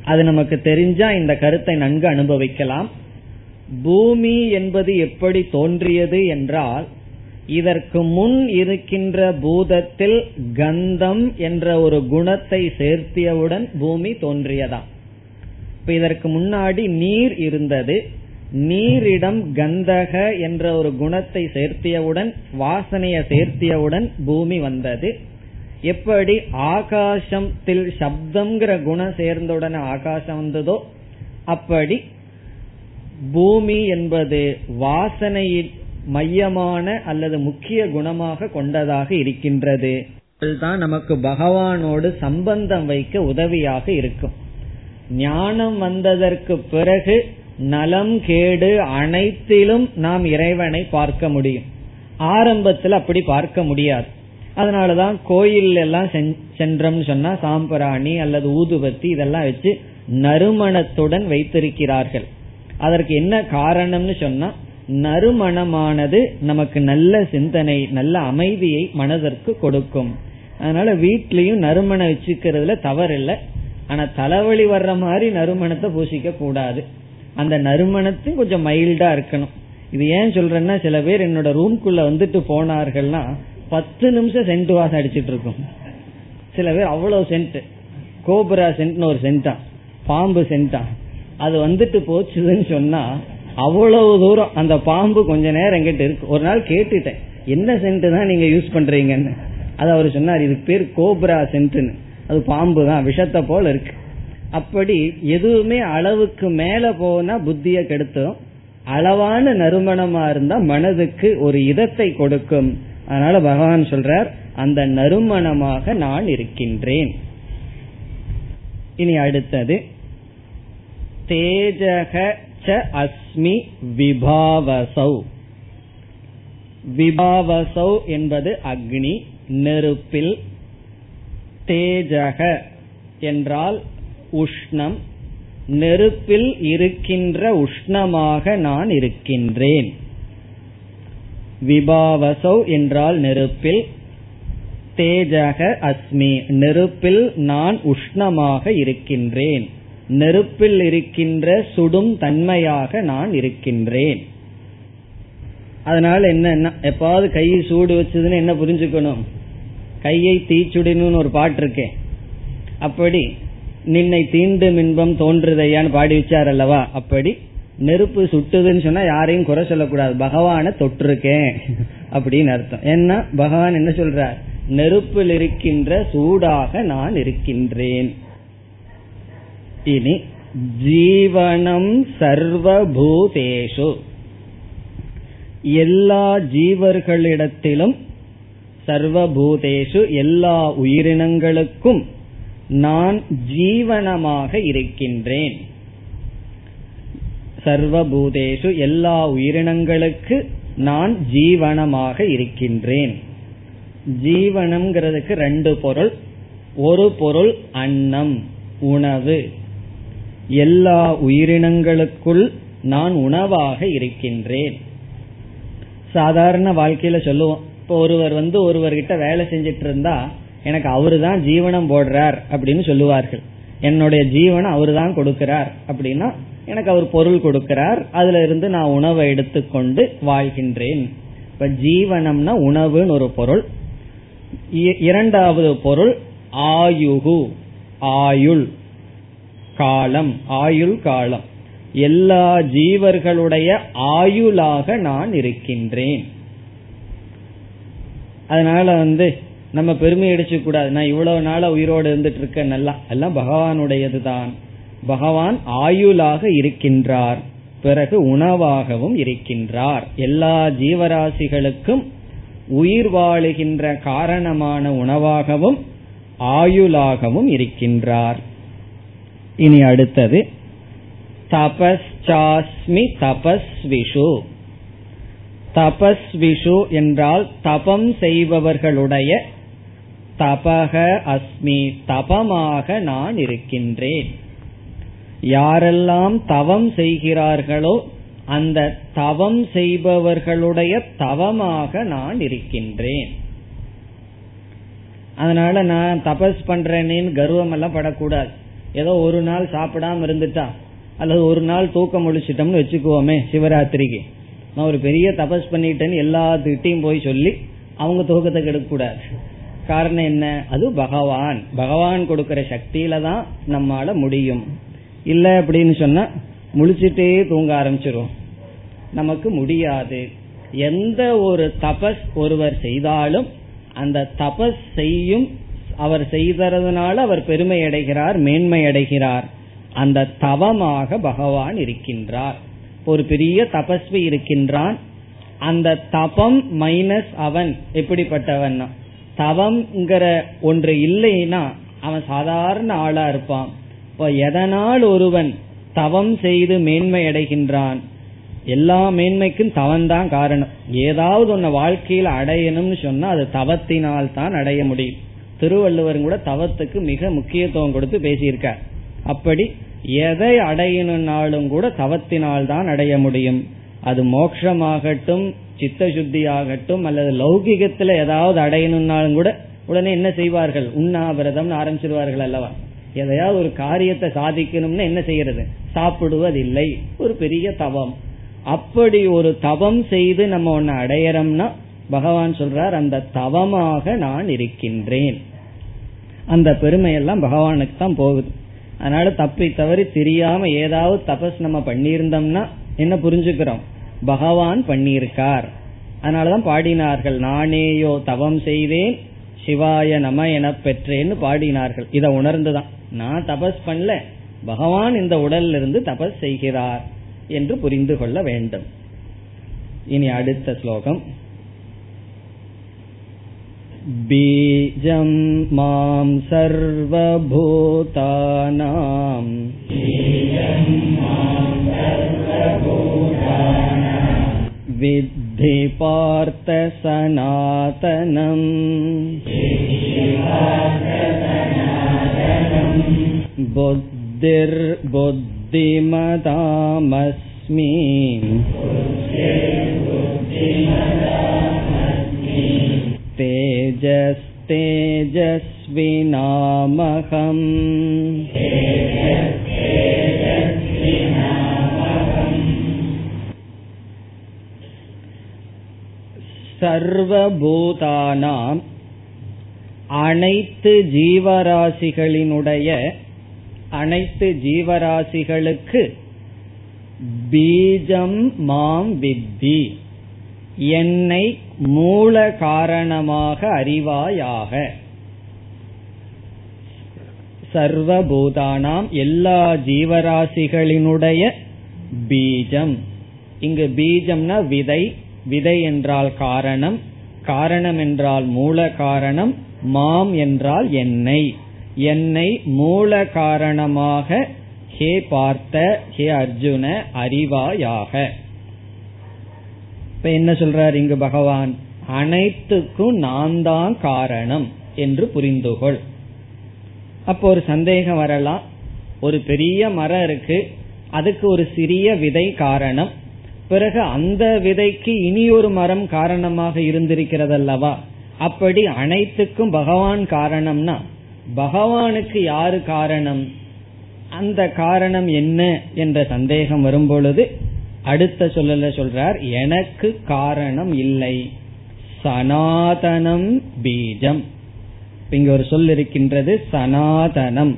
அது நமக்கு தெரிஞ்சா இந்த கருத்தை நன்கு அனுபவிக்கலாம். பூமி என்பது எப்படி தோன்றியது என்றால் இதற்கு முன் இருக்கின்ற பூதத்தில் கந்தம் என்ற ஒரு குணத்தை சேர்த்தியவுடன் பூமி தோன்றியதாம் இப்ப இதற்கு முன்னாடி நீர் இருந்தது. நீரிடம் கந்தக என்ற ஒரு குணத்தை சேர்த்தியவுடன் வாசனைய சேர்த்தியவுடன் பூமி வந்தது. எப்படி? ஆகாசத்தில் சப்தம்ங்கிற குணம் சேர்ந்தவுடனே ஆகாசம் வந்ததோ அப்படி பூமி என்பது வாசனையின் மையமான அல்லது முக்கிய குணமாக கொண்டதாக இருக்கின்றது. தான் நமக்கு பகவானோடு சம்பந்தம் வைக்க உதவியாக இருக்கும். ஞானம் வந்ததற்கு பிறகு நலம் கேடு அனைத்திலும் நாம் இறைவனை பார்க்க முடியும். ஆரம்பத்தில் அப்படி பார்க்க முடியாது. அதனாலதான் கோயில் எல்லாம் சென்றோம்னு சொன்னா சாம்பிராணி அல்லது ஊதுபத்தி இதெல்லாம் வச்சு நறுமணத்துடன் வைத்திருக்கிறார்கள். அதற்கு என்ன காரணம்னு சொன்னா நறுமணமானது நமக்கு நல்ல சிந்தனை நல்ல அமைதியை மனதிற்கு கொடுக்கும். அதனால வீட்லயும் நறுமணம் வச்சுக்கிறதுல தவறில்லை. ஆனா தலைவலி வர்ற மாதிரி நறுமணத்தை பூசிக்க கூடாது. அந்த நறுமணத்தையும் கொஞ்சம் மைல்டா இருக்கணும். இது ஏன் சொல்றேன்னா சில பேர் என்னோட ரூம்குள்ள வந்துட்டு போனார்கள்னா பத்து நிமிஷம் சென்ட் வாசம் அடிச்சிட்டு இருக்கும். சில பேர் அவ்வளவு சென்ட். கோபுரா சென்ட்னு ஒரு சென்டா பாம்பு சென்டா அது வந்துட்டு போச்சுதுன்னு சொன்னா அவ்வளவு தூரம் அந்த பாம்பு கொஞ்ச நேரம் எங்கிட்ட இருக்கு. ஒரு நாள் கேட்டுட்டேன். என்ன சென்ட் தான் நீங்க யூஸ் பண்றீங்கன்னு. அது அவர் சொன்னார் இது பேர் கோப்ரா சென்ட்னு அது பாம்பு தான் விஷத்தை போல இருக்கு. அப்படி எதுவுமே அளவுக்கு மேல போனா புத்திய கெடுத்தும் அளவான நறுமணமா இருந்தா மனதுக்கு ஒரு இதத்தை கொடுக்கும். அதனால பகவான் சொல்றார் அந்த நறுமணமாக நான் இருக்கின்றேன். இனி அடுத்தது தேஜக ச அஸ்மி விபாவசௌ. விபாவசௌ என்பது அக்னி நெருப்பில் தேஜக என்றால் உஷ்ணம். நெருப்பில் இருக்கின்ற உஷ்ணமாக நான் இருக்கின்றேன். விபாவசௌ என்றால் நெருப்பில் தேஜக அஸ்மி நெருப்பில் நான் உஷ்ணமாக இருக்கின்றேன். நெருப்பில் இருக்கின்ற சுடும் தன்மையாக நான் இருக்கின்றேன். அதனால என்ன எப்பாவது கை சூடு வச்சதுன்னு என்ன புரிஞ்சுக்கணும்? கையை தீச்சுடணும்னு ஒரு பாட்டு இருக்கேன் அப்படி நின்னை தீண்டும் இன்பம் தோன்றுதையான்னு பாடி வச்சார் அல்லவா? அப்படி நெருப்பு சுட்டுதுன்னு சொன்னா யாரையும் குறை சொல்லக்கூடாது. பகவான தொட்டிருக்கேன். அப்படின்னு அர்த்தம். ஏன்னா பகவான் என்ன சொல்றார்? நெருப்பில் இருக்கின்ற சூடாக நான் இருக்கின்றேன். இனி ஜீவனம் சர்வபூதேஷு. எல்லா ஜீவர்களிடத்திலும் சர்வபூதேஷு எல்லா உயிரினங்களுக்கும் நான் ஜீவனமாக இருக்கின்றேன். சர்வபூதேஷு எல்லா உயிரினங்களுக்கு நான் ஜீவனமாக இருக்கின்றேன். ஜீவனம்ங்கிறதுக்கு ரெண்டு பொருள். ஒரு பொருள் அன்னம் உணவு. எல்லா உயிரினங்களுக்குள் நான் உணவாக இருக்கின்றேன். சாதாரண வாழ்க்கையில சொல்லுவோம் இப்போ ஒருவர் வந்து ஒருவர்கிட்ட வேலை செஞ்சிட்டு இருந்தா எனக்கு அவரு தான் ஜீவனம் போடுறார் அப்படின்னு சொல்லுவார்கள். என்னுடைய ஜீவனம் அவரு தான் கொடுக்கிறார் அப்படின்னா எனக்கு அவர் பொருள் கொடுக்கிறார். அதுல இருந்து நான் உணவை எடுத்துக்கொண்டு வாழ்கின்றேன். இப்ப ஜீவனம்னா உணவுன்னு ஒரு பொருள். இரண்டாவது பொருள் ஆயுகு ஆயுள். காலம் ஆயுள் காலம். எல்லா ஜீவர்களுடைய ஆயுளாக நான் இருக்கின்றேன். அதனால வந்து நம்ம பெருமை அடிச்சு கூடாது. நான் இவ்வளவு நாள உயிரோடு இருந்துட்டு இருக்கேன் நல்லா. எல்லாம் பகவானுடையது தான் பகவான் ஆயுளாக இருக்கின்றார். பிறகு உணவாகவும் இருக்கின்றார். எல்லா ஜீவராசிகளுக்கும் உயிர் வாழுகின்ற காரணமான உணவாகவும் ஆயுளாகவும் இருக்கின்றார். இனி அடுத்தது. தபஸ்சாஸ்மி தபஸ்விஷு. தபஸ்விஷு என்றால் தபம் செய்பவர்களுடைய தபக அஸ்மி தபமாக நான் இருக்கின்றேன். யாரெல்லாம் தவம் செய்கிறார்களோ அந்த தவம் செய்பவர்களுடைய தவமாக நான் இருக்கின்றேன். அதனால நான் தபஸ் பண்றேன்னு கர்வம் எல்லாம் படக்கூடாது. ஏதோ ஒரு நாள் சாப்பிடாம இருந்துட்டா அல்லது ஒரு நாள் தூக்கம் முழிச்சிட்டோம்னு வச்சுக்குவோமே சிவராத்திரிக்கு. நான் ஒரு பெரிய தபஸ் பண்ணிட்டேன்னு எல்லாத்துக்கிட்டையும் போய் சொல்லி அவங்க தூக்கத்தை கெடுக்க கூடாது காரணம் என்ன? அது பகவான். பகவான் கொடுக்கிற சக்தியில தான் நம்மால முடியும். இல்ல அப்படின்னு சொன்னா முழிச்சிட்டே தூங்க ஆரம்பிச்சிரும் நமக்கு முடியாது. எந்த ஒரு தபஸ் ஒருவர் செய்தாலும் அந்த தபஸ் செய்யும் அவர் செய்தறதுனால அவர் பெருமை அடைகிறார் மேன்மை அடைகிறார். அந்த தவமாக பகவான் இருக்கின்றார். ஒரு பெரிய தபஸ்வி இருக்கின்றான். அந்த தபம் மைனஸ் அவன். எப்படிப்பட்டவன் தவம்ங்கிற ஒன்று இல்லைன்னா அவன் சாதாரண ஆளா இருப்பான். இப்போ எதனால் ஒருவன் தவம் செய்து மேன்மை அடைகின்றான்? எல்லா மேன்மைக்கும் தவம் தான் காரணம். ஏதாவது ஒன்ன வாழ்க்கையில் அடையணும்னு சொன்னா அது தவத்தினால் தான் அடைய முடியும். திருவள்ளுவர் கூட தவத்துக்கு மிக முக்கியத்துவம் கொடுத்து பேசியிருக்கார். அப்படி எதை அடையணும்னாலும் கூட தவத்தினால் தான் அடைய முடியும். அது மோட்சமாகட்டும் சித்த சுத்தி ஆகட்டும் அல்லது லௌகிகத்துல ஏதாவது அடையணும்னாலும் கூட உடனே என்ன செய்வார்கள்? உண்ணாவிரதம் ஆரம்பிச்சிருவார்கள் அல்லவா? எதையாவது ஒரு காரியத்தை சாதிக்கணும்னு என்ன செய்யறது? சாப்பிடுவதில்லை. ஒரு பெரிய தவம். அப்படி ஒரு தவம் செய்து நம்ம ஒன்னு அடையறோம்னா பகவான் சொல்றார் அந்த தவமாக நான் இருக்கின்றேன். அந்த பெருமையெல்லாம் பகவானுக்கு தான் போகுது. அதனால தப்பி தவறி தெரியாம ஏதாவது தபஸ் நம்ம பண்ணியிருந்தோம்னா என்ன புரிஞ்சுக்கிறோம்? பகவான் பண்ணியிருக்கார். அதனாலதான் பாடினார்கள் நானேயோ தவம் செய்தேன் சிவாய நம என பெற்றேன்னு பாடினார்கள். இதை உணர்ந்துதான். நான் தபஸ் பண்ணல பகவான் இந்த உடல்ல இருந்து தபஸ் செய்கிறார் என்று புரிந்து கொள்ள வேண்டும். இனி அடுத்த ஸ்லோகம். बीजं मां सर्वभूतानाम्। विद्धि पार्थ सनातनम्। बुद्धिर्बुद्धिमतामस्मि तेजस्तेजस्विनामहम् சர்வபூதானாம் அனைத்து ஜீவராசிகளினுடைய அனைத்து ஜீவராசிகளுக்கு பீஜம் மாம் வித்தி என்னை மூல காரணமாக அறிவாயாக. சர்வபூதானாம் எல்லா ஜீவராசிகளினுடைய பீஜம். இங்கு பீஜம்னா விதை விதை என்றால் காரணம் காரணம் என்றால் மூல காரணம் மாம் என்றால் என்னை. என்னை மூல காரணமாக ஹே பார்த்த ஹே அர்ஜுன அறிவாயாக. இப்ப என்ன சொல்றார் இங்கு பகவான்? அனைத்துக்கும் நான் தான் காரணம் என்று புரிந்துகொள். அப்போ ஒரு சந்தேகம் வரலாம். ஒரு பெரிய மரம் இருக்கு. அதுக்கு ஒரு சிறிய விதை காரணம். பிறகு அந்த விதைக்கு இனி ஒரு மரம் காரணமாக இருந்திருக்கிறதல்லவா? அப்படி அனைத்துக்கும் பகவான் காரணம்னா பகவானுக்கு யாரு காரணம்? அந்த காரணம் என்ன என்ற சந்தேகம் வரும்பொழுது அடுத்த சொல்லல சொல்றார் எனக்கு காரணம் இல்லை. சனாதனம் பீஜம். இங்க ஒரு சொல் இருக்கின்றது சனாதனம்.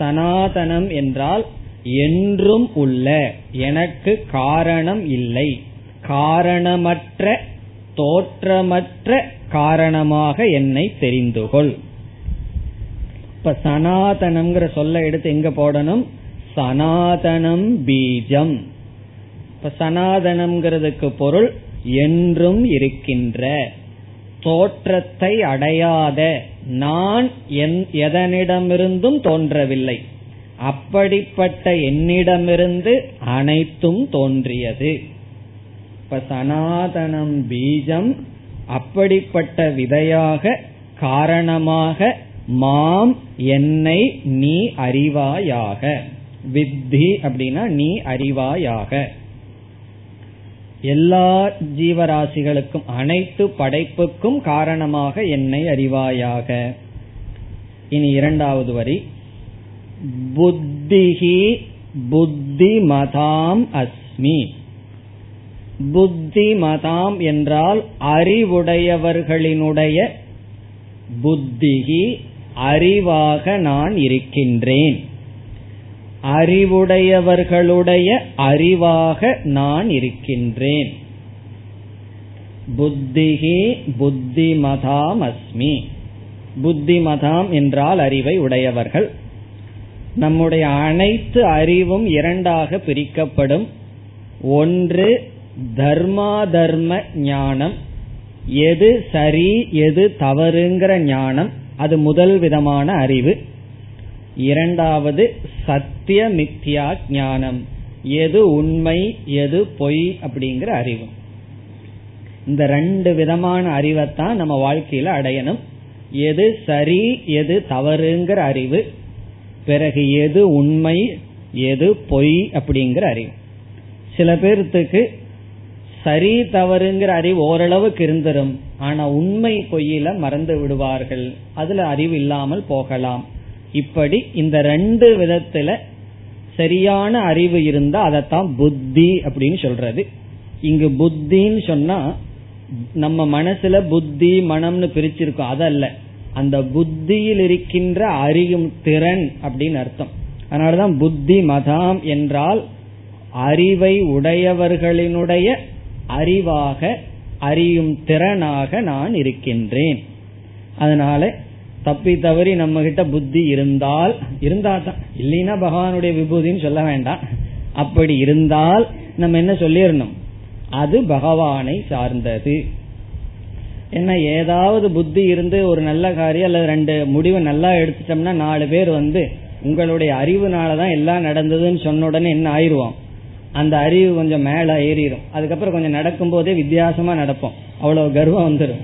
சனாதனம் என்றால் என்றும் உள்ள எனக்கு காரணம் இல்லை. காரணமற்ற தோற்றமற்ற காரணமாக என்னை தெரிந்துகொள். இப்ப சனாதனம்ங்கிற சொல்ல எடுத்து எங்க போடணும்? சனாதனம் பீஜம். இப்ப சனாதனம்ங்கிறதுக்கு பொருள் என்றும் இருக்கின்ற. தோற்றத்தை அடையாத நான் எதனிடமிருந்தும் தோன்றவில்லை. அப்படிப்பட்ட என்னிடமிருந்து அனைத்தும் தோன்றியது. இப்ப சனாதனம் பீஜம் அப்படிப்பட்ட விதையாக காரணமாக மாம் என்னை நீ அறிவாயாக. வித்தி அப்படின்னா நீ அறிவாயாக. எல்லா ஜீவராசிகளுக்கும் அனைத்து படைப்புக்கும் காரணமாக என்னை அறிவாயாக. இனி இரண்டாவது வரி. புத்திஹி புத்திமதாம் அஸ்மி. புத்திமதாம் என்றால் அறிவுடையவர்களினுடைய புத்திகி அறிவாக நான் இருக்கின்றேன். அறிவுடையவர்களுடைய அறிவாக நான் இருக்கின்றேன். புத்திகி புத்திமதாம் அஸ்மி புத்திமதாம் என்றால் அறிவை உடையவர்கள். நம்முடைய அனைத்து அறிவும் இரண்டாக பிரிக்கப்படும். ஒன்று தர்மா தர்ம ஞானம். எது சரி எது தவறுங்கிற ஞானம். அது முதல் விதமான அறிவு. இரண்டாவது சத்திய மித்யா ஞானம். எது உண்மை எது பொய் அப்படிங்கிற அறிவு. இந்த ரெண்டு விதமான அறிவைத்தான் நம்ம வாழ்க்கையில அடையணும். எது சரி எது தவறுங்கிற அறிவு. பிறகு எது உண்மை எது பொய் அப்படிங்கிற அறிவு. சில பேர்த்துக்கு சரி தவறுங்கிற அறிவு ஓரளவுக்கு இருந்துரும். ஆனா உண்மை பொய்யில மறந்து விடுவார்கள். அதுல அறிவு இல்லாமல் போகலாம். இப்படி இந்த ரெண்டு விதத்துல சரியான அறிவு இருந்தா அதைத்தான் புத்தி அப்படின்னு சொல்றது. இங்கு புத்தின்னு சொன்னா நம்ம மனசுல புத்தி மனம்னு பிரிச்சிருக்கோம். அதல்ல. அந்த புத்தியில் இருக்கின்ற அறியும் திறன் அப்படின்னு அர்த்தம். அதனாலதான் புத்தி மதாம் என்றால் அறிவை உடையவர்களினுடைய அறிவாக அறியும் திறனாக நான் இருக்கின்றேன். அதனால தப்பி தவறி நம்ம கிட்ட புத்தி இருந்தால் இருந்தா தான் இல்லைன்னா பகவானுடைய விபூதின்னு சொல்ல வேண்டாம். அப்படி இருந்தால் நம்ம என்ன சொல்லிடணும்? அது பகவானை சார்ந்தது. என்ன ஏதாவது புத்தி இருந்து ஒரு நல்ல காரியம் அல்லது ரெண்டு முடிவு நல்லா எடுத்துட்டோம்னா நாலு பேர் வந்து உங்களுடைய அறிவுனாலதான் எல்லாம் நடந்ததுன்னு சொன்ன உடனே என்ன ஆயிடுவோம் அந்த அறிவு கொஞ்சம் மேல ஏறிடும் அதுக்கப்புறம் கொஞ்சம் நடக்கும் போதே வித்தியாசமா நடப்போம். அவ்வளவு கர்வம் வந்துடும்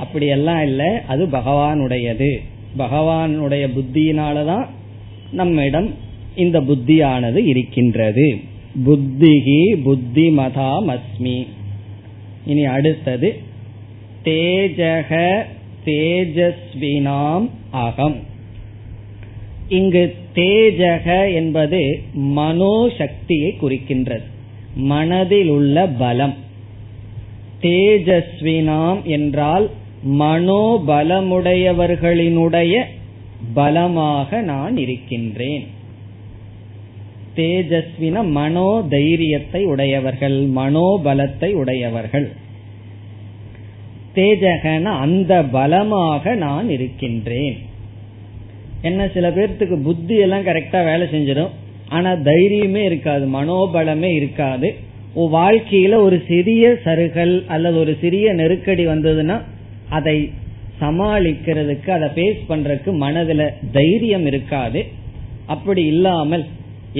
அப்படி எல்லாம் இல்லை. அது பகவானுடையது. பகவானுடைய புத்தியினாலதான் நம்மிடம் இந்த புத்தியானது இருக்கின்றது. புத்திகி புத்தி மதாம் அஸ்மி இனி அடுத்தது தேஜக தேஜஸ்வினாம் அகம். இங்கு தேஜக என்பது மனோசக்தியை குறிக்கின்றது. மனதில் உள்ள பலம். தேஜஸ்வினாம் என்றால் மனோபலமுடையவர்களினுடைய பலமாக நான் இருக்கின்றேன். தேஜஸ்வின மனோ தைரியத்தை உடையவர்கள் மனோபலத்தை உடையவர்கள். தேஜகன அந்த பலமாக நான் இருக்கின்றேன். என்ன சில பேர்த்துக்கு புத்தி எல்லாம் கரெக்டா வேலை செஞ்சிடும். ஆனா தைரியமே இருக்காது மனோபலமே இருக்காது. வாழ்க்கையில ஒரு சிறிய சருகல் அல்லது ஒரு சிறிய நெருக்கடி வந்ததுன்னா அதை சமாளிக்கிறதுக்கு அதை பேஸ் பண்றதுக்கு மனதுல தைரியம் இருக்காது. அப்படி இல்லாமல்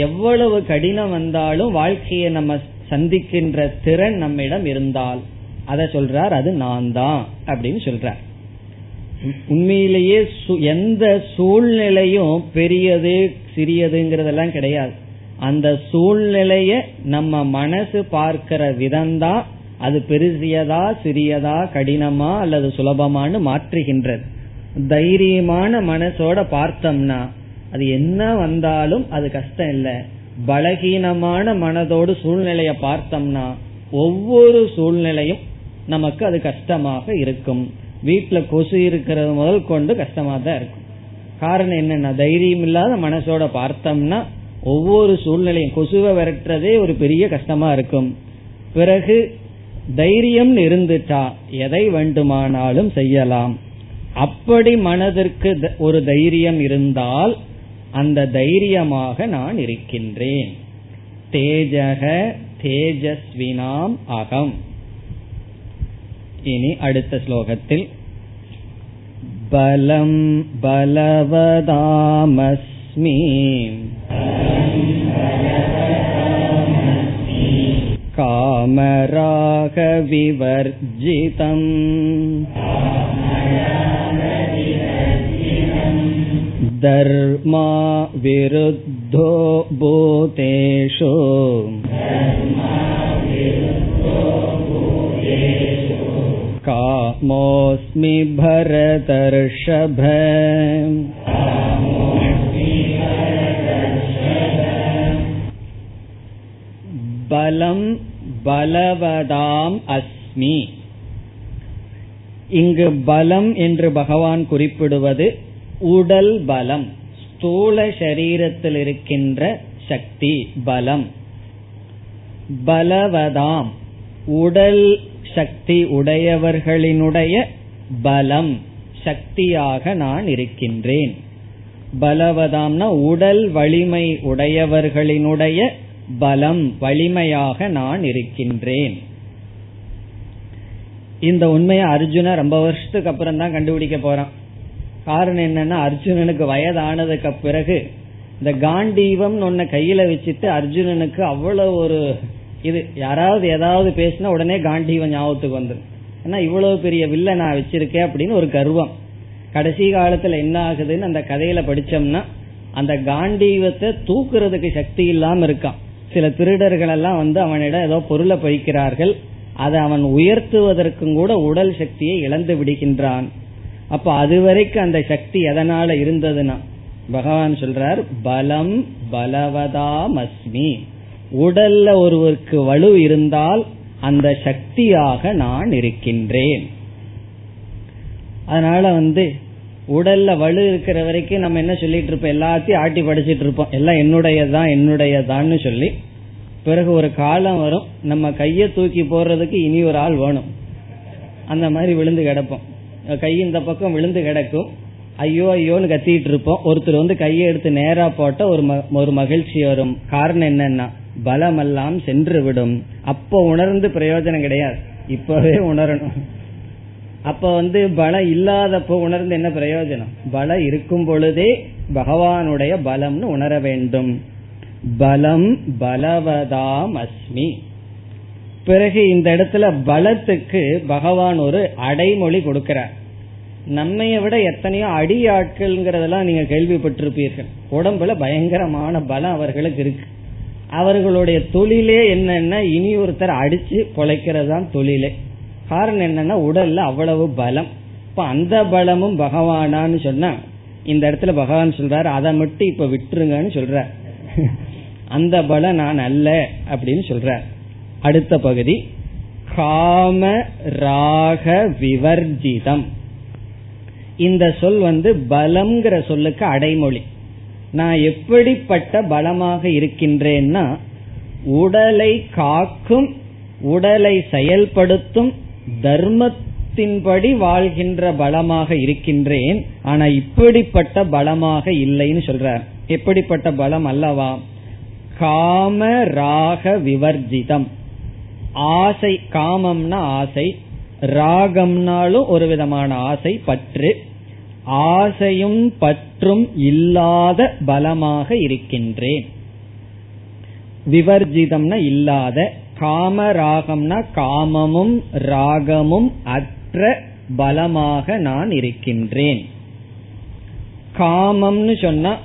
எவ்வளவு கடினம் வந்தாலும் வாழ்க்கையை நம்ம சந்திக்கின்ற திறன் நம்மிடம் இருந்தால் அதை சொல்றார் அது நான் தான் அப்படின்னு சொல்றார். உண்மையிலேயே எந்த சூழ்நிலையும் பெரியது சிறியதுங்கிறதெல்லாம் கிடையாது. அந்த சூழ்நிலைய நம்ம மனசு பார்க்கிற விதம்தான் அது பெருசியதா சிறியதா கடினமா அல்லது சுலபமானு மாற்றுகின்றது. தைரியமான மனசோட பார்த்தோம்னா அது என்ன வந்தாலும் அது கஷ்டம் இல்லை. பலகீனமான மனதோடு சூழ்நிலைய பார்த்தோம்னா ஒவ்வொரு சூழ்நிலையும் நமக்கு அது கஷ்டமாக இருக்கும். வீட்டுல கொசு இருக்கிறது முதல் கொண்டு கஷ்டமா தான் இருக்கும். காரணம் என்னன்னா தைரியம் இல்லாத மனசோட பார்த்தோம்னா ஒவ்வொரு சூழ்நிலையும் கொசுவை விரட்டுறதே ஒரு பெரிய கஷ்டமா இருக்கும். பிறகு தைரியம் இருந்துட்டா எதை வேண்டுமானாலும் செய்யலாம். அப்படி மனதிற்கு ஒரு தைரியம் இருந்தால் அந்த தைரியமாக நான் இருக்கின்றேன். தேஜக தேஜஸ்வினாம் அகம். இனி அடுத்த ஸ்லோகத்தில். பலம் பலவதாமஸ்மி. कामरागविवर्जितम् धर्मा विरुद्धो भूतेषु कामोऽस्मि भरतर्षभ பலம் பலவதாம் அஸ்மி. இங்கு பலம் என்று பகவான் குறிப்பிடுவது உடல் பலம் ஸ்தூல சரீரத்தில் இருக்கின்ற சக்தி பலம். பலவதாம் உடல் சக்தி உடையவர்களினுடைய பலம் சக்தியாக நான் இருக்கின்றேன். பலவதாம்னா உடல் வலிமை உடையவர்களினுடைய பலம் வலிமையாக நான் இருக்கின்றேன். இந்த உண்மையை அர்ஜுன ரொம்ப வருஷத்துக்கு அப்புறம் தான் கண்டுபிடிக்க போறான். காரணம் என்னன்னா அர்ஜுனனுக்கு வயதானதுக்கு பிறகு இந்த காண்டீவம் ஒன்ன கையில வச்சுட்டு அர்ஜுனனுக்கு அவ்வளவு ஒரு இது யாராவது ஏதாவது பேசினா உடனே காண்டீவம் ஞாபகத்துக்கு வந்துடும் ஏன்னா இவ்வளவு பெரிய வில்ல நான் வச்சிருக்கேன் அப்படின்னு ஒரு கர்வம். கடைசி காலத்துல என்ன ஆகுதுன்னு அந்த கதையில படிச்சோம்னா அந்த காண்டீவத்தை தூக்குறதுக்கு சக்தி இல்லாம இருக்கான். சில திருடர்கள் எல்லாம் வந்து அவனிடம் ஏதோ பொருளை பொய்க்கிறார்கள். அதை அவன் உயர்த்துவதற்கும் கூட உடல் சக்தியை இழந்து விடுகின்றான். அப்ப அதுவரைக்கும் அந்த சக்தி எதனால இருந்ததுன்னா பகவான் சொல்றார் பலம் பலவதாமஸ்மி. உடல்ல ஒருவருக்கு வலு இருந்தால் அந்த சக்தியாக நான் இருக்கின்றேன். அதனால வந்து உடல்ல வலு இருக்கிற வரைக்கும் நம்ம என்ன சொல்லிட்டு இருப்போம்? எல்லாத்தையும் ஆட்டி படிச்சிட்டு இருப்போம். எல்லாம் என்னுடையதான் என்னுடையதான்னு சொல்லி பிறகு ஒரு காலம் வரும். நம்ம கைய தூக்கி போடுறதுக்கு இனி ஒரு ஆள் வேணும். அந்த மாதிரி விழுந்து கிடப்போம். கை இந்த பக்கம் விழுந்து கிடக்கும். ஐயோ ஐயோன்னு கத்திட்டு இருப்போம். ஒருத்தர் வந்து கையை எடுத்து நேரா போட்ட ஒரு ஒரு மகிழ்ச்சி வரும். காரணம் என்னன்னா பலமெல்லாம் சென்று விடும். அப்போ உணர்ந்து பிரயோஜனம் கிடையாது. இப்பவே உணரணும். அப்ப வந்து பலம் இல்லாதப்போ உணர்ந்து என்ன பிரயோஜனம்? பலம் இருக்கும் பொழுதே பகவானுடைய பலம்னு உணர வேண்டும். பலம் பலவதாம் அஸ்மி. பிறகு இந்த இடத்துல பலத்துக்கு பகவான் ஒரு அடைமொழி கொடுக்கிறார். நம்மைய விட எத்தனையோ அடியாட்கள்ங்கிறதெல்லாம் நீங்க கேள்விப்பட்டிருப்பீர்கள். உடம்புல பயங்கரமான பலம் அவர்களுக்கு இருக்கு. அவர்களுடைய தொழிலே என்னன்னா இனி ஒருத்தர் அடிச்சு பொழைக்கிறது தான் தொழிலே. காரணம் என்னன்னா உடல்ல அவ்வளவு பலம். இப்ப அந்த பலமும் பகவானான்னு சொன்னா இந்த இடத்துல பகவான் சொல்றாரு அதை மட்டும் இப்ப விட்டுருங்கன்னு சொல்ற (laughs) அந்த பலம் நான் அல்ல அப்படின்னு சொல்ற அடுத்த பகுதி காம ராக விவர்ஜிதம். இந்த சொல் வந்து பலம்ங்கிற சொல்லுக்கு அடைமொழி. நான் எப்படிப்பட்ட பலமாக இருக்கின்றேன்னா உடலை காக்கும் உடலை செயல்படுத்தும் தர்மத்தின்படி வாழ்கின்ற பலமாக இருக்கின்றேன் ஆனா இப்படிப்பட்ட பலமாக இல்லைன்னு சொல்றார். எப்படிப்பட்ட பலம் அல்லவா? காம ராக விவர்ஜிதம். ஆசை காமம்னா ஆசை ராகம்னாலும் ஒரு விதமான ஆசை பற்று. ஆசையும் பற்றும் இல்லாத பலமாக இருக்கின்றேன். விவர்ஜிதம்னா இல்லாத காமராகம்னா காமமும் ராகமும் அற்ற பலமாக நான் இருக்கின்றேன். காமம்னு சொன்னா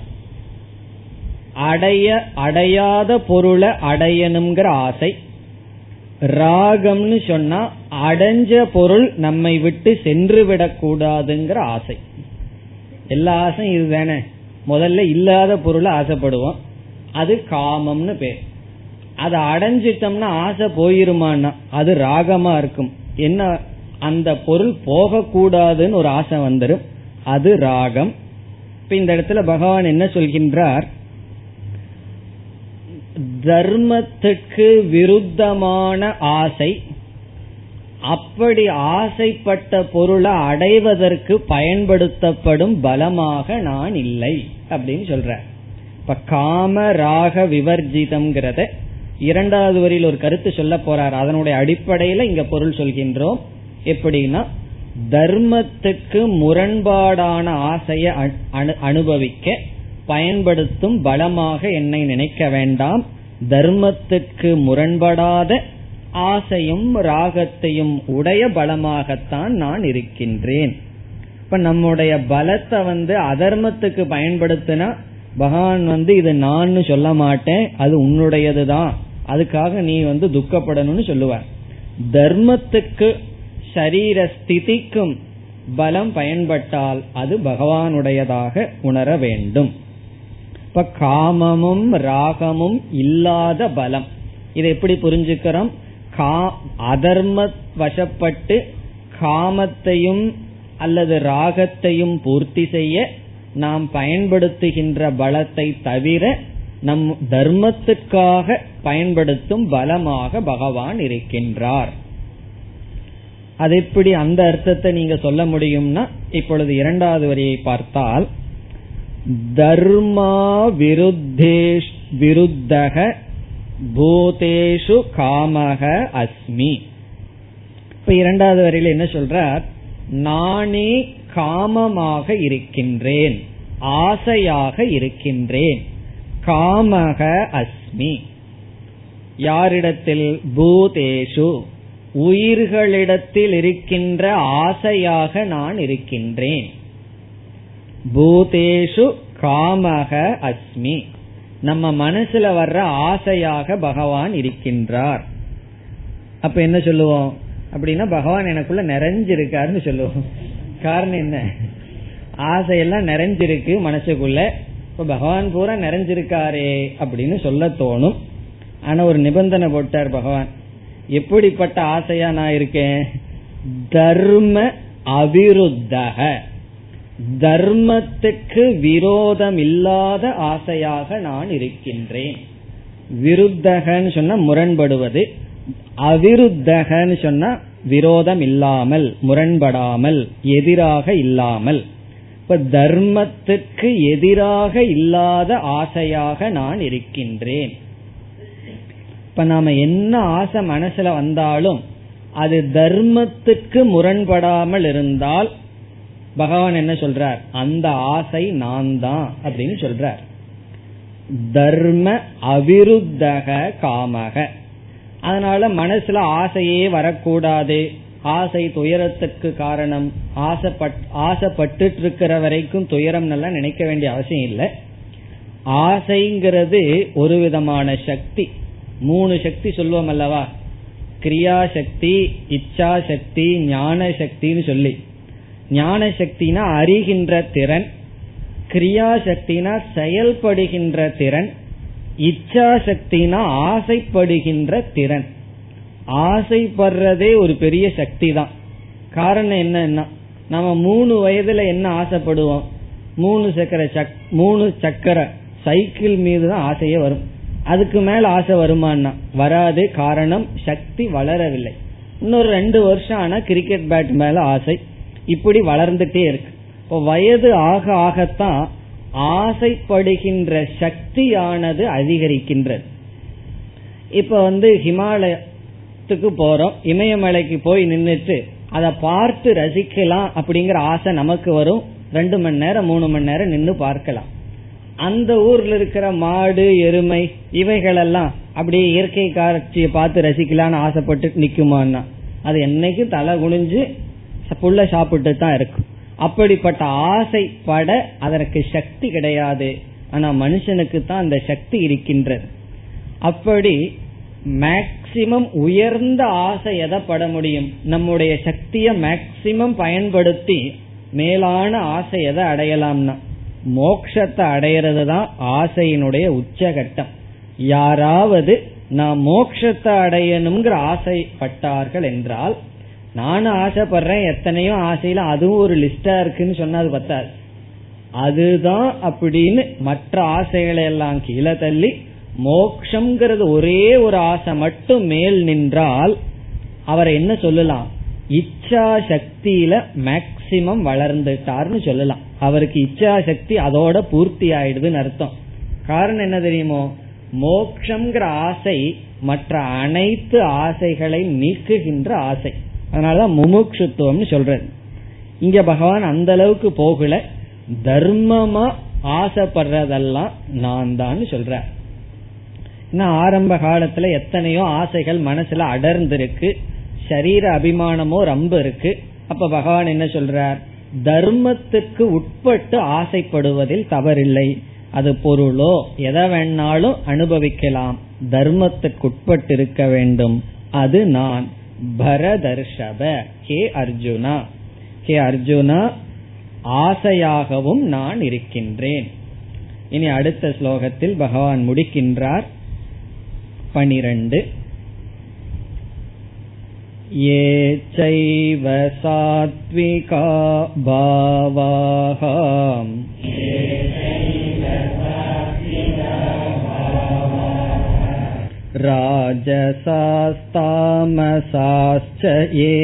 அடைய அடையாத பொருளை அடையணுங்கிற ஆசை. ராகம்னு சொன்னா அடைஞ்ச பொருள் நம்மை விட்டு சென்று விடக்கூடாதுங்கிற ஆசை. எல்லா ஆசையும் இதுதானே? முதல்ல இல்லாத பொருளை ஆசைப்படுவோம். அது காமம்னு பேர். அதை அடைஞ்சிட்டோம்னா ஆசை போயிருமான்னா? அது ராகமா இருக்கும். என்ன அந்த பொருள் போகக்கூடாதுன்னு ஒரு ஆசை வந்துடும் அது ராகம். இப்ப இந்த இடத்துல பகவான் என்ன சொல்கின்றார்? தர்மத்துக்கு விருத்தமான ஆசை. அப்படி ஆசைப்பட்ட பொருளை அடைவதற்கு பயன்படுத்தப்படும் பலமாக நான் இல்லை அப்படின்னு சொல்ற இப்ப காம ராக விவர்ஜிதம்ங்கிறத இரண்டாவது வரியில் ஒரு கருத்து சொல்ல போறார். அதனுடைய அடிப்படையில இங்க பொருள் சொல்கின்றோம். எப்படின்னா தர்மத்துக்கு முரண்பாடான ஆசையை அனுபவிக்க பயன்படுத்தும் பலமாக என்னை நினைக்க வேண்டாம். தர்மத்துக்கு முரண்படாத ஆசையும் ராகத்தையும் உடைய பலமாகத்தான் நான் இருக்கின்றேன். இப்ப நம்முடைய பலத்தை வந்து அதர்மத்துக்கு பயன்படுத்தினா பகவான் வந்து இது நான் சொல்ல மாட்டேன் அது உன்னுடையது தான் அதுக்காக நீ வந்து துக்கப்படணும்னு சொல்லுவார். தர்மத்துக்கு சரீர ஸ்திதிக்கும் பலம் பயன்பட்டால் அது பகவானுடையதாக உணர வேண்டும். இப்ப காமமும் ராகமும் இல்லாத பலம். இதை எப்படி புரிஞ்சுக்கிறோம்? கா அதர்ம வசப்பட்டு காமத்தையும் அல்லது ராகத்தையும் பூர்த்தி செய்ய நாம் பயன்படுத்துகின்ற பலத்தை தவிர நம் தர்மத்துக்காக பயன்படுத்தும் பலமாக பகவான் இருக்கின்றார். அது எப்படி அந்த அர்த்தத்தை நீங்க சொல்ல முடியும்னா இப்பொழுது இரண்டாவது வரியை பார்த்தால் தர்மா விருத்தேஷ் விருத்தக பூதேஷு காமக அஸ்மி. இப்ப இரண்டாவது வரையில என்ன சொல்றார்? நானே காமமாக இருக்கின்றேன் ஆசையாக இருக்கின்றேன். காமக அஸ்மி. யாரிடத்தில்? பூதேஷு. உயிர்களிடத்தில் இருக்கின்ற ஆசையாக நான் இருக்கின்றேன். பூதேஷு காமக அஸ்மி. நம்ம மனசுல வர்ற ஆசையாக பகவான் இருக்கின்றார். அப்ப என்ன சொல்லுவோம்? அப்படின்னா பகவான் எனக்குள்ள நிறைஞ்சிருக்காருன்னு சொல்லுவோம். காரணம் என்ன? ஆசையெல்லாம் நிறைஞ்சிருக்கு மனசுக்குள்ள. இப்ப பகவான் பூரா நிறைஞ்சிருக்காரே அப்படின்னு சொல்ல தோணும். ஆனா ஒரு நிபந்தனை போட்டார் பகவான். எப்படிப்பட்ட ஆசையா நான் இருக்கேன்? தர்ம அவிருத்தக. தர்மத்துக்கு விரோதம் இல்லாத ஆசையாக நான் இருக்கின்றேன். விருத்தகன்னு சொன்ன முரண்படுவது. அவிருத்தகன்னு சொன்னா விரோதம் இல்லாமல் முரண்படாமல் எதிராக இல்லாமல். இப்ப தர்மத்துக்கு எதிராக இல்லாத ஆசையாக நான் இருக்கின்றேன். இப்ப நாம என்ன ஆசை மனசுல வந்தாலும் அது தர்மத்துக்கு முரண்படாமல் இருந்தால் பகவான் என்ன சொல்றார்? அந்த ஆசை நான் தான் அப்படின்னு சொல்றார். தர்ம அவிருத்தக காமக. அதனால மனசுல ஆசையே வரக்கூடாது. ஆசை துயரத்துக்கு காரணம். ஆசைப்பட் ஆசைப்பட்டு இருக்கிற வரைக்கும் துயரம் எல்லாம் நினைக்க வேண்டிய அவசியம் இல்லை. ஆசைங்கிறது ஒரு விதமான சக்தி. மூணு சக்தி சொல்லுவோம் அல்லவா? கிரியா சக்தி இச்சா சக்தி ஞான சக்தின்னு சொல்லி. ஞான சக்தினா அறிகின்ற திறன். கிரியா சக்தினா செயல்படுகின்ற திறன். இச்சா சக்தினா ஆசைப்படுகின்ற திறன். ஆசைப்படுறதே ஒரு பெரிய சக்தி தான் காரணம் என்னன்னா நம்ம மூணு வயதுல என்ன ஆசைப்படுவோம்? மூணு சக்கர சக் மூணு சக்கர சைக்கிள் மீது தான் ஆசையே வரும். அதுக்கு மேல ஆசை வருமானா வராது காரணம் சக்தி வளரவில்லை. இன்னொரு ரெண்டு வருஷம் ஆனா கிரிக்கெட் பேட் மேல ஆசை. இப்படி வளர்ந்துட்டே இருக்கு. இப்போ வயது ஆக ஆகத்தான் ஆசைப்படுகின்ற சக்தியானது அதிகரிக்கின்றது. இப்ப வந்து ஹிமாலயத்துக்கு போறோம். இமயமலைக்கு போய் நின்றுட்டு அதை பார்த்து ரசிக்கலாம் அப்படிங்கிற ஆசை நமக்கு வரும். ரெண்டு மணி நேரம் மூணு மணி நேரம் நின்று பார்க்கலாம். அந்த ஊர்ல இருக்கிற மாடு எருமை இவைகளெல்லாம் அப்படியே இயற்கை காட்சியை பார்த்து ரசிக்கலாம்னு ஆசைப்பட்டு நிக்குமான்னா அது என்னைக்கும் தலை குனிஞ்சு புள்ள சாப்பிட்டு தான் இருக்கும். அப்படிப்பட்ட ஆசைப்பட அதற்கு சக்தி கிடையாது. ஆனா மனுஷனுக்கு தான் அந்த சக்தி இருக்கின்றது. அப்படி மேக்சிமம் உயர்ந்த ஆசை எதை பட முடியும்? நம்முடைய சக்தியை மேக்சிமம் பயன்படுத்தி மேலான ஆசை எதை அடையலாம்னா மோக்ஷத்தை அடையிறது தான் ஆசையினுடைய உச்சகட்டம். யாராவது நான் மோக்ஷத்தை அடையணுங்கிற ஆசைப்பட்டார்கள் என்றால் நானும் ஆசைப்படுறேன் எத்தனையோ ஆசையில அதுவும் ஒரு லிஸ்டா இருக்குன்னு சொன்னா அது பத்தாது. அதுதான் அப்படின்னு மற்ற ஆசைகளை எல்லாம் கீழே தள்ளி மோக்ஷங்கிறது ஒரே ஒரு ஆசை மட்டும் மேல் நின்றால் அவரை என்ன சொல்லலாம்? இச்சா சக்தியில மேக்சிமம் வளர்ந்துட்டார்னு சொல்லலாம். அவருக்கு இச்சா சக்தி அதோட பூர்த்தி ஆயிடுதுன்னு அர்த்தம். காரணம் என்ன தெரியுமோ? மோக்ஷங்கிற ஆசை மற்ற அனைத்து ஆசைகளை நீக்குகின்ற ஆசை. அதனாலதான் முமுட்சுத்துவம்னு சொல்றேன். இங்க பகவான் அந்த அளவுக்கு போகல. தர்மமா ஆசைப்படுறதெல்லாம் நான் தான் சொல்ற ஆரம்ப காலத்துல எத்தனையோ ஆசைகள் மனசுல அடர்ந்திருக்கு. சரீர அபிமானமோ ரொம்ப இருக்கு. அப்ப பகவான் என்ன சொல்றார்? தர்மத்துக்கு உட்பட்டு ஆசைப்படுவதில் தவறில்லை. அது பொருளோ எதை வேணாலும் அனுபவிக்கலாம். தர்மத்துக்கு உட்பட்டு இருக்க வேண்டும். அது நான். பரதர்ஷப ஹே அர்ஜுனா ஹே அர்ஜுனா ஆசையாகவும் நான் இருக்கின்றேன் இனி அடுத்த ஸ்லோகத்தில் பகவான் முடிக்கின்றார் பனிரண்டு ये चैव सात्विका भावाः राजसास्तामसाश्च ये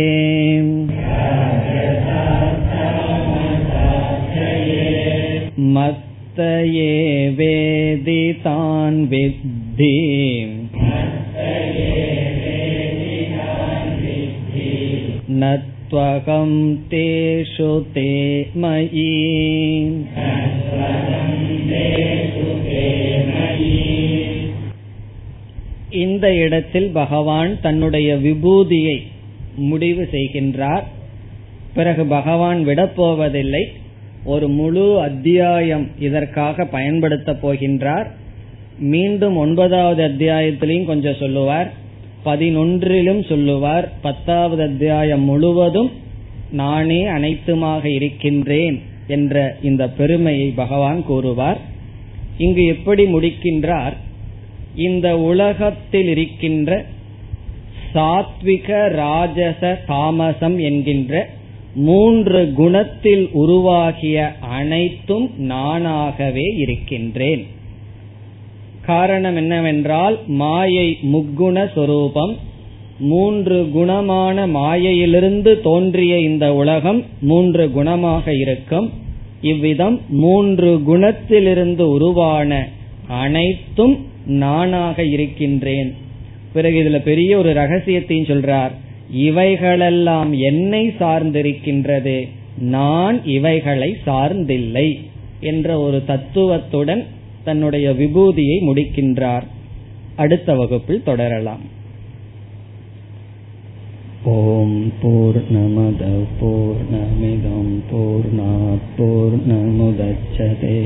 मत्त ये वेदितान् विद्धि न त्वहं तेषु ते मयि இந்த இடத்தில் பகவான் தன்னுடைய விபூதியை முடிவு செய்கின்றார். பிறகு பகவான் விடப்போவதில்லை ஒரு முழு அத்தியாயம் இதற்காக பயன்படுத்த போகின்றார். மீண்டும் ஒன்பதாவது அத்தியாயத்திலையும் கொஞ்சம் சொல்லுவார். பதினொன்றிலும் சொல்லுவார். பத்தாவது அத்தியாயம் முழுவதும் நானே அனைத்துமாக இருக்கின்றேன் என்ற இந்த பெருமையை பகவான் கூறுவார். இங்கு எப்படி முடிக்கின்றார்? இந்த உலகத்தில் இருக்கின்ற சாத்விக ராஜச தாமசம் என்கின்ற மூன்று குணத்தில் உருவாகிய அனைத்தும் நானாகவே இருக்கின்றேன். காரணம் என்னவென்றால் மாயை முக்குண சொரூபம் மூன்று குணமான மாயையிலிருந்து தோன்றிய இந்த உலகம் மூன்று குணமாக இருக்கும். இவ்விதம் மூன்று குணத்திலிருந்து உருவான அனைத்தும் நானாக இருக்கின்றேன். பிறகு இதுல பெரிய ஒரு ரகசியத்தையும் சொல்றார். இவைகளெல்லாம் என்னை சார்ந்திருக்கின்றது. நான் இவைகளை சார்ந்தில்லை என்ற ஒரு தத்துவத்துடன் தன்னுடைய விபூதியை முடிக்கின்றார். அடுத்த வகுப்பில் தொடரலாம். ஓம் போர் நமத போர் நமிதம் போர் போர் நமுதச்சதே